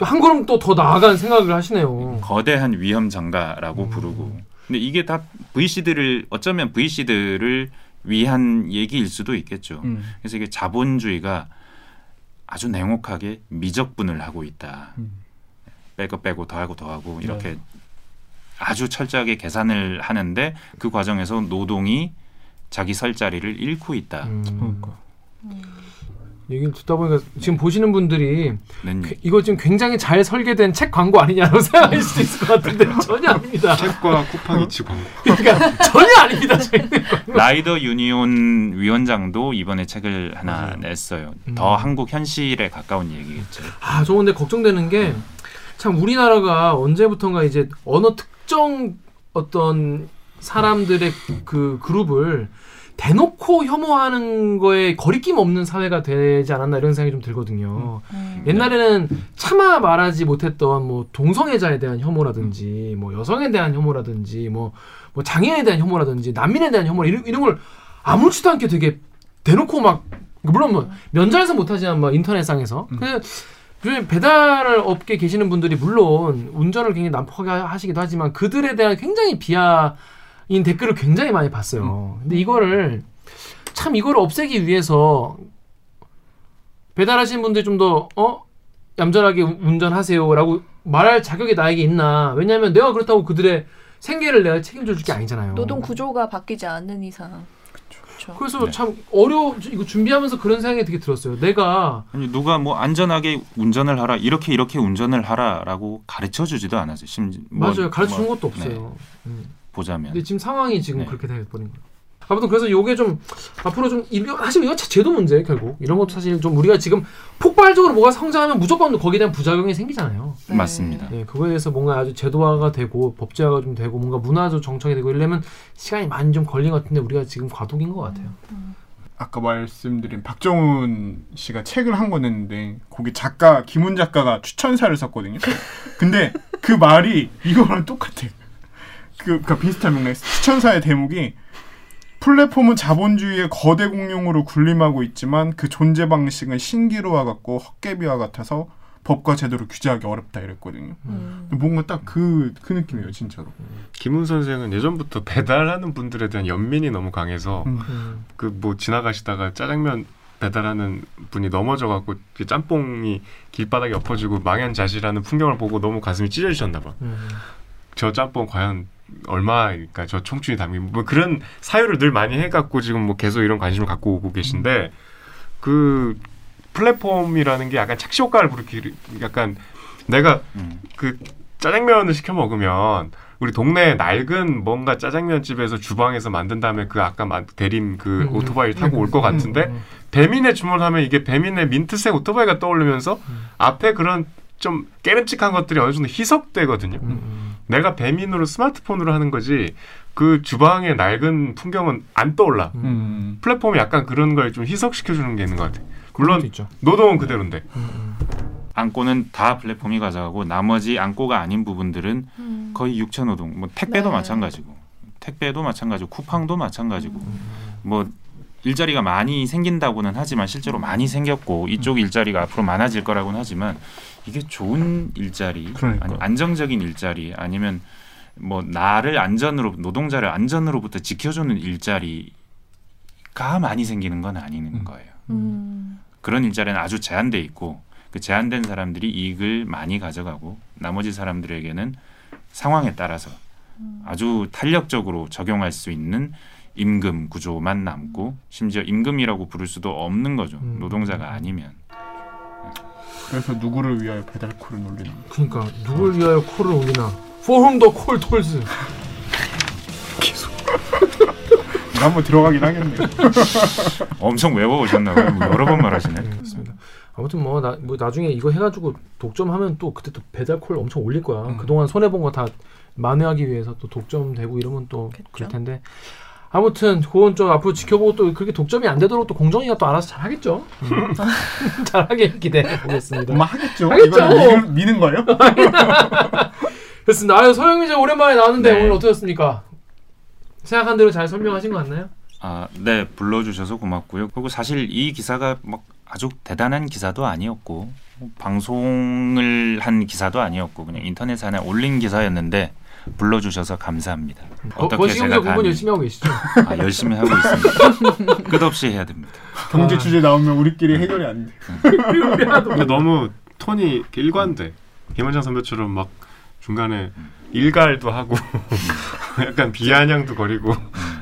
A: 한 걸음 또 더 나아간 생각을 하시네요.
D: 거대한 위험 장가라고
A: 음.
D: 부르고. 근데 이게 다 VC들을 어쩌면 VC들을 위한 얘기일 수도 있겠죠.
C: 음.
D: 그래서 이게 자본주의가 아주 냉혹하게 미적분을 하고 있다.
C: 음.
D: 빼고 빼고 더하고 더하고 이렇게
C: 네.
D: 아주 철저하게 계산을 하는데 그 과정에서 노동이 자기 설 자리를 잃고 있다는
A: 음.
C: 그러니까.
A: 얘기를 듣다 보니까 지금 보시는 분들이
D: 음.
A: 그- 이거 지금 굉장히 잘 설계된 책 광고 아니냐고 생각할 수도 있을 것 같은데 전혀 아닙니다.
E: 책과 쿠팡 이츠 광고.
A: 그러니까 전혀 아닙니다.
D: 라이더 유니온 위원장도 이번에 책을 하나. 냈어요.
A: 음.
D: 더 한국 현실에 가까운 얘기겠죠.
A: 아, 저 근데 걱정되는 게 참 우리나라가 언제부턴가 이제 어느 특정 어떤 사람들의 그 그룹을 대놓고 혐오하는 거에 거리낌 없는 사회가 되지 않았나 이런 생각이 좀 들거든요.
B: 음.
A: 옛날에는 차마 말하지 못했던 뭐 동성애자에 대한 혐오라든지 뭐 여성에 대한 혐오라든지 뭐, 뭐 장애인에 대한 혐오라든지 난민에 대한 혐오 이런, 이런 걸 아무렇지도 않게 되게 대놓고 막 물론 뭐 면전에서 못하지만 뭐 인터넷상에서
C: 음.
A: 그 요즘 배달 업계 계시는 분들이 물론 운전을 굉장히 난폭하게 하시기도 하지만 그들에 대한 굉장히 비하 인 댓글을 굉장히 많이 봤어요. 근데 이거를 참 이거를 없애기 위해서 배달하시는 분들이 좀 더 어? 얌전하게 운- 운전하세요라고 말할 자격이 나에게 있나? 왜냐하면 내가 그렇다고 그들의 생계를 내가 책임져 줄 게 아니잖아요.
B: 노동 구조가 바뀌지 않는 이상. 그렇죠.
A: 그래서
D: 네.
A: 참 어려 이거 준비하면서 그런 생각이 되게 들었어요. 내가
D: 아니 누가 뭐 안전하게 운전을 하라 이렇게 이렇게 운전을 하라라고 가르쳐 주지도 않았어요. 심지 뭐-
A: 맞아요. 가르쳐 준
D: 뭐,
A: 것도
D: 네,
A: 없어요. 음.
D: 보자면
A: 근데 지금 상황이 지금
D: 네.
A: 그렇게 돼버린 거예요. 아무튼 그래서 요게 좀 앞으로 좀 이거 사실 이건 제도 문제 결국 이런 것도 사실 좀 우리가 지금 폭발적으로 뭐가 성장하면 무조건 거기에 대한 부작용이 생기잖아요.
B: 네.
D: 맞습니다.
A: 예, 그거에 대해서 뭔가 아주 제도화가 되고 법제화가 좀 되고 뭔가 문화적 정착이 되고 이러려면 시간이 많이 좀 걸린 것 같은데 우리가 지금 과도기인 것 같아요.
C: 아까 말씀드린 박정훈 씨가 책을 한권 냈는데 거기 작가 김훈 작가가 추천사를 썼거든요. 근데 그 말이 이거랑 똑같아. 그, 그 비슷한 맥락. 추천사의 대목이 플랫폼은 자본주의의 거대 공룡으로 군림하고 있지만 그 존재 방식은 신기루와 같고 헛개비와 같아서 법과 제도를 규제하기 어렵다 이랬거든요.
B: 음.
C: 뭔가 딱그그 느낌이에요, 진짜로.
E: 김훈 선생은 예전부터 배달하는 분들에 대한 연민이 너무 강해서
C: 음.
A: 음.
E: 그뭐 지나가시다가 짜장면 배달하는 분이 넘어져 갖고 그 짬뽕이 길바닥에 엎어지고 망연자실하는 풍경을 보고 너무 가슴이 찢어지셨나 봐.
A: 음.
E: 저 짬뽕 과연 얼마일까? 저 청춘이 담긴 뭐 그런 사유를 늘 많이 해갖고 지금 뭐 계속 이런 관심을 갖고 오고 계신데 그 플랫폼이라는 게 약간 착시 효과를 부르기 약간 내가
D: 음.
E: 그 짜장면을 시켜 먹으면 우리 동네 낡은 뭔가 짜장면 집에서 주방에서 만든 다음에 그 아까 마- 대림 그
A: 음,
E: 오토바이 타고 올것
A: 음,
E: 같은데
A: 음,
E: 배민에 주문하면 이게 배민의 민트색 오토바이가 떠오르면서
A: 음.
E: 앞에 그런 좀 깨름칙한 것들이 어느 정도 희석되거든요. 내가 배민으로 스마트폰으로 하는 거지 그 주방의 낡은 풍경은 안 떠올라.
A: 음.
C: 음.
E: 플랫폼이 약간 그런 걸 좀 희석시켜 주는 게 있는 것 같아. 물론. 노동은 그대로인데.
A: 음, 음.
D: 안고는 다 플랫폼이 가져가고 나머지 안고가 아닌 부분들은
B: 음.
D: 거의 육체 노동. 뭐 택배도
B: 네.
D: 마찬가지고 택배도 마찬가지고 쿠팡도 마찬가지고
A: 음.
D: 뭐 일자리가 많이 생긴다고는 하지만 실제로 많이 생겼고 이쪽 일자리가 앞으로 많아질 거라고는 하지만 이게 좋은 일자리
C: 그러니까요.
D: 아니 안정적인 일자리 아니면 뭐 나를 안전으로 노동자를 안전으로부터 지켜주는 일자리가 많이 생기는 건 아닌
C: 음.
D: 거예요.
B: 음.
D: 그런 일자리는 아주 제한돼 있고 그 제한된 사람들이 이익을 많이 가져가고 나머지 사람들에게는 상황에 따라서 아주 탄력적으로 적용할 수 있는 임금 구조만 남고 심지어 임금이라고 부를 수도 없는 거죠.
A: 음.
D: 노동자가 아니면.
C: 그래서 누구를 위하여 배달콜을 거야?
A: 그러니까 누굴 위하여 콜을 올리나? The call tolls.
C: 이거 한번 들어가긴 하겠네요.
D: 엄청 외워오셨나 봐요. 뭐 여러 번 말하시네.
A: 네, 그렇습니다. 아무튼 뭐, 나, 뭐 나중에 이거 해가지고 독점하면 또 그때 또 배달 콜 엄청 올릴 거야.
C: 음.
A: 그동안 손해 본 거 다 만회하기 위해서 또 독점 되고 이러면 또
B: 그쵸.
A: 그럴 텐데. 아무튼 그건 좀 앞으로 지켜보고 또 그렇게 독점이 안 되도록 또 공정위가 또 알아서 잘 하겠죠. 음. 잘하게 기대해 보겠습니다.
C: 엄마 하겠죠?
A: 하겠죠.
C: 이걸 미는, 미는 거예요?
A: 그렇습니다. 아유 서영민 씨 오랜만에 나왔는데
D: 네.
A: 오늘 어떠셨습니까? 생각한 대로 잘 설명하신 거 같나요?
D: 아, 네 불러주셔서 고맙고요. 그리고 사실 이 기사가 막 아주 대단한 기사도 아니었고 방송을 한 기사도 아니었고 그냥 인터넷에 하나 올린 기사였는데 불러주셔서 감사합니다.
A: 거,
D: 어떻게
A: 거시경제
D: 제가 감히-
A: 열심히 하고 계시죠?
D: 아, 열심히 하고 있습니다. 끝없이 해야 됩니다.
C: 경제
A: 아.
C: 주제 나오면 우리끼리 해결이 안 돼.
E: 근데 너무 톤이 일관돼. 김원장 선배처럼 막 중간에 일갈도 하고 약간 비아냥도 거리고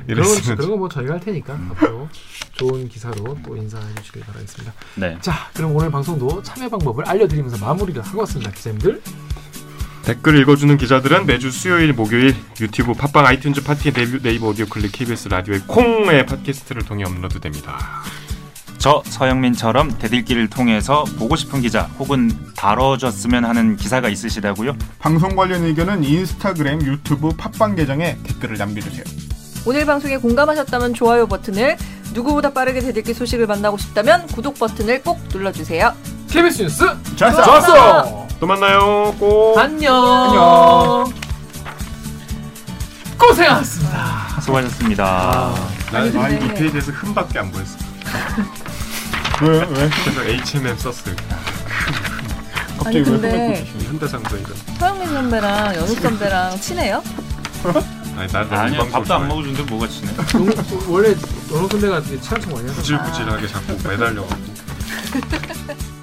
E: 이랬으면
A: 그런 거뭐 저희가 할 테니까 앞으로 좋은 기사로 또 인사해 주시길 바라겠습니다.
D: 네.
A: 자, 그럼 오늘 방송도 참여 방법을 알려드리면서 마무리를 하고 왔습니다, 기자님들.
E: 댓글 읽어주는 기자들은 매주 수요일, 목요일 유튜브, 팟빵, 아이튠즈, 팟티, 네이버, 네이버 오디오 클립, KBS 라디오의 콩의 팟캐스트를 통해 업로드됩니다.
D: 저 서영민처럼 댓읽기를 통해서 보고 싶은 기자 혹은 다뤄졌으면 하는 기사가 있으시다고요?
C: 방송 관련 의견은 인스타그램, 유튜브, 팟빵 계정에 댓글을 남겨주세요.
B: 오늘 방송에 공감하셨다면 좋아요 버튼을 누구보다 빠르게 대들기 소식을 만나고 싶다면 구독 버튼을 꼭 눌러주세요.
A: KBS 뉴스
C: 좋았어.
A: 좋았어.
E: 또 만나요. 꼭.
A: 안녕.
C: 안녕.
A: 고생하셨습니다.
D: 수고하셨습니다.
E: 난
B: 아니,
E: 이
B: 근데-
E: 페이지에서 흠밖에 안 보였어.
C: 왜 왜?
E: 그래서 H&M 썼어요.
C: 갑자기
B: 아니,
C: 왜
B: 근데-
C: 흠을 보시는
E: 현대상도 이거.
B: 서영민 선배랑 연욱 선배랑 친해요?
E: 아니 나 방송
D: 밥도 안. 먹어주는데 뭐가 친해?
A: 원래 연호 선배가 친한 척 많이 하잖아.
E: 구질구질하게 자꾸 매달려가지고.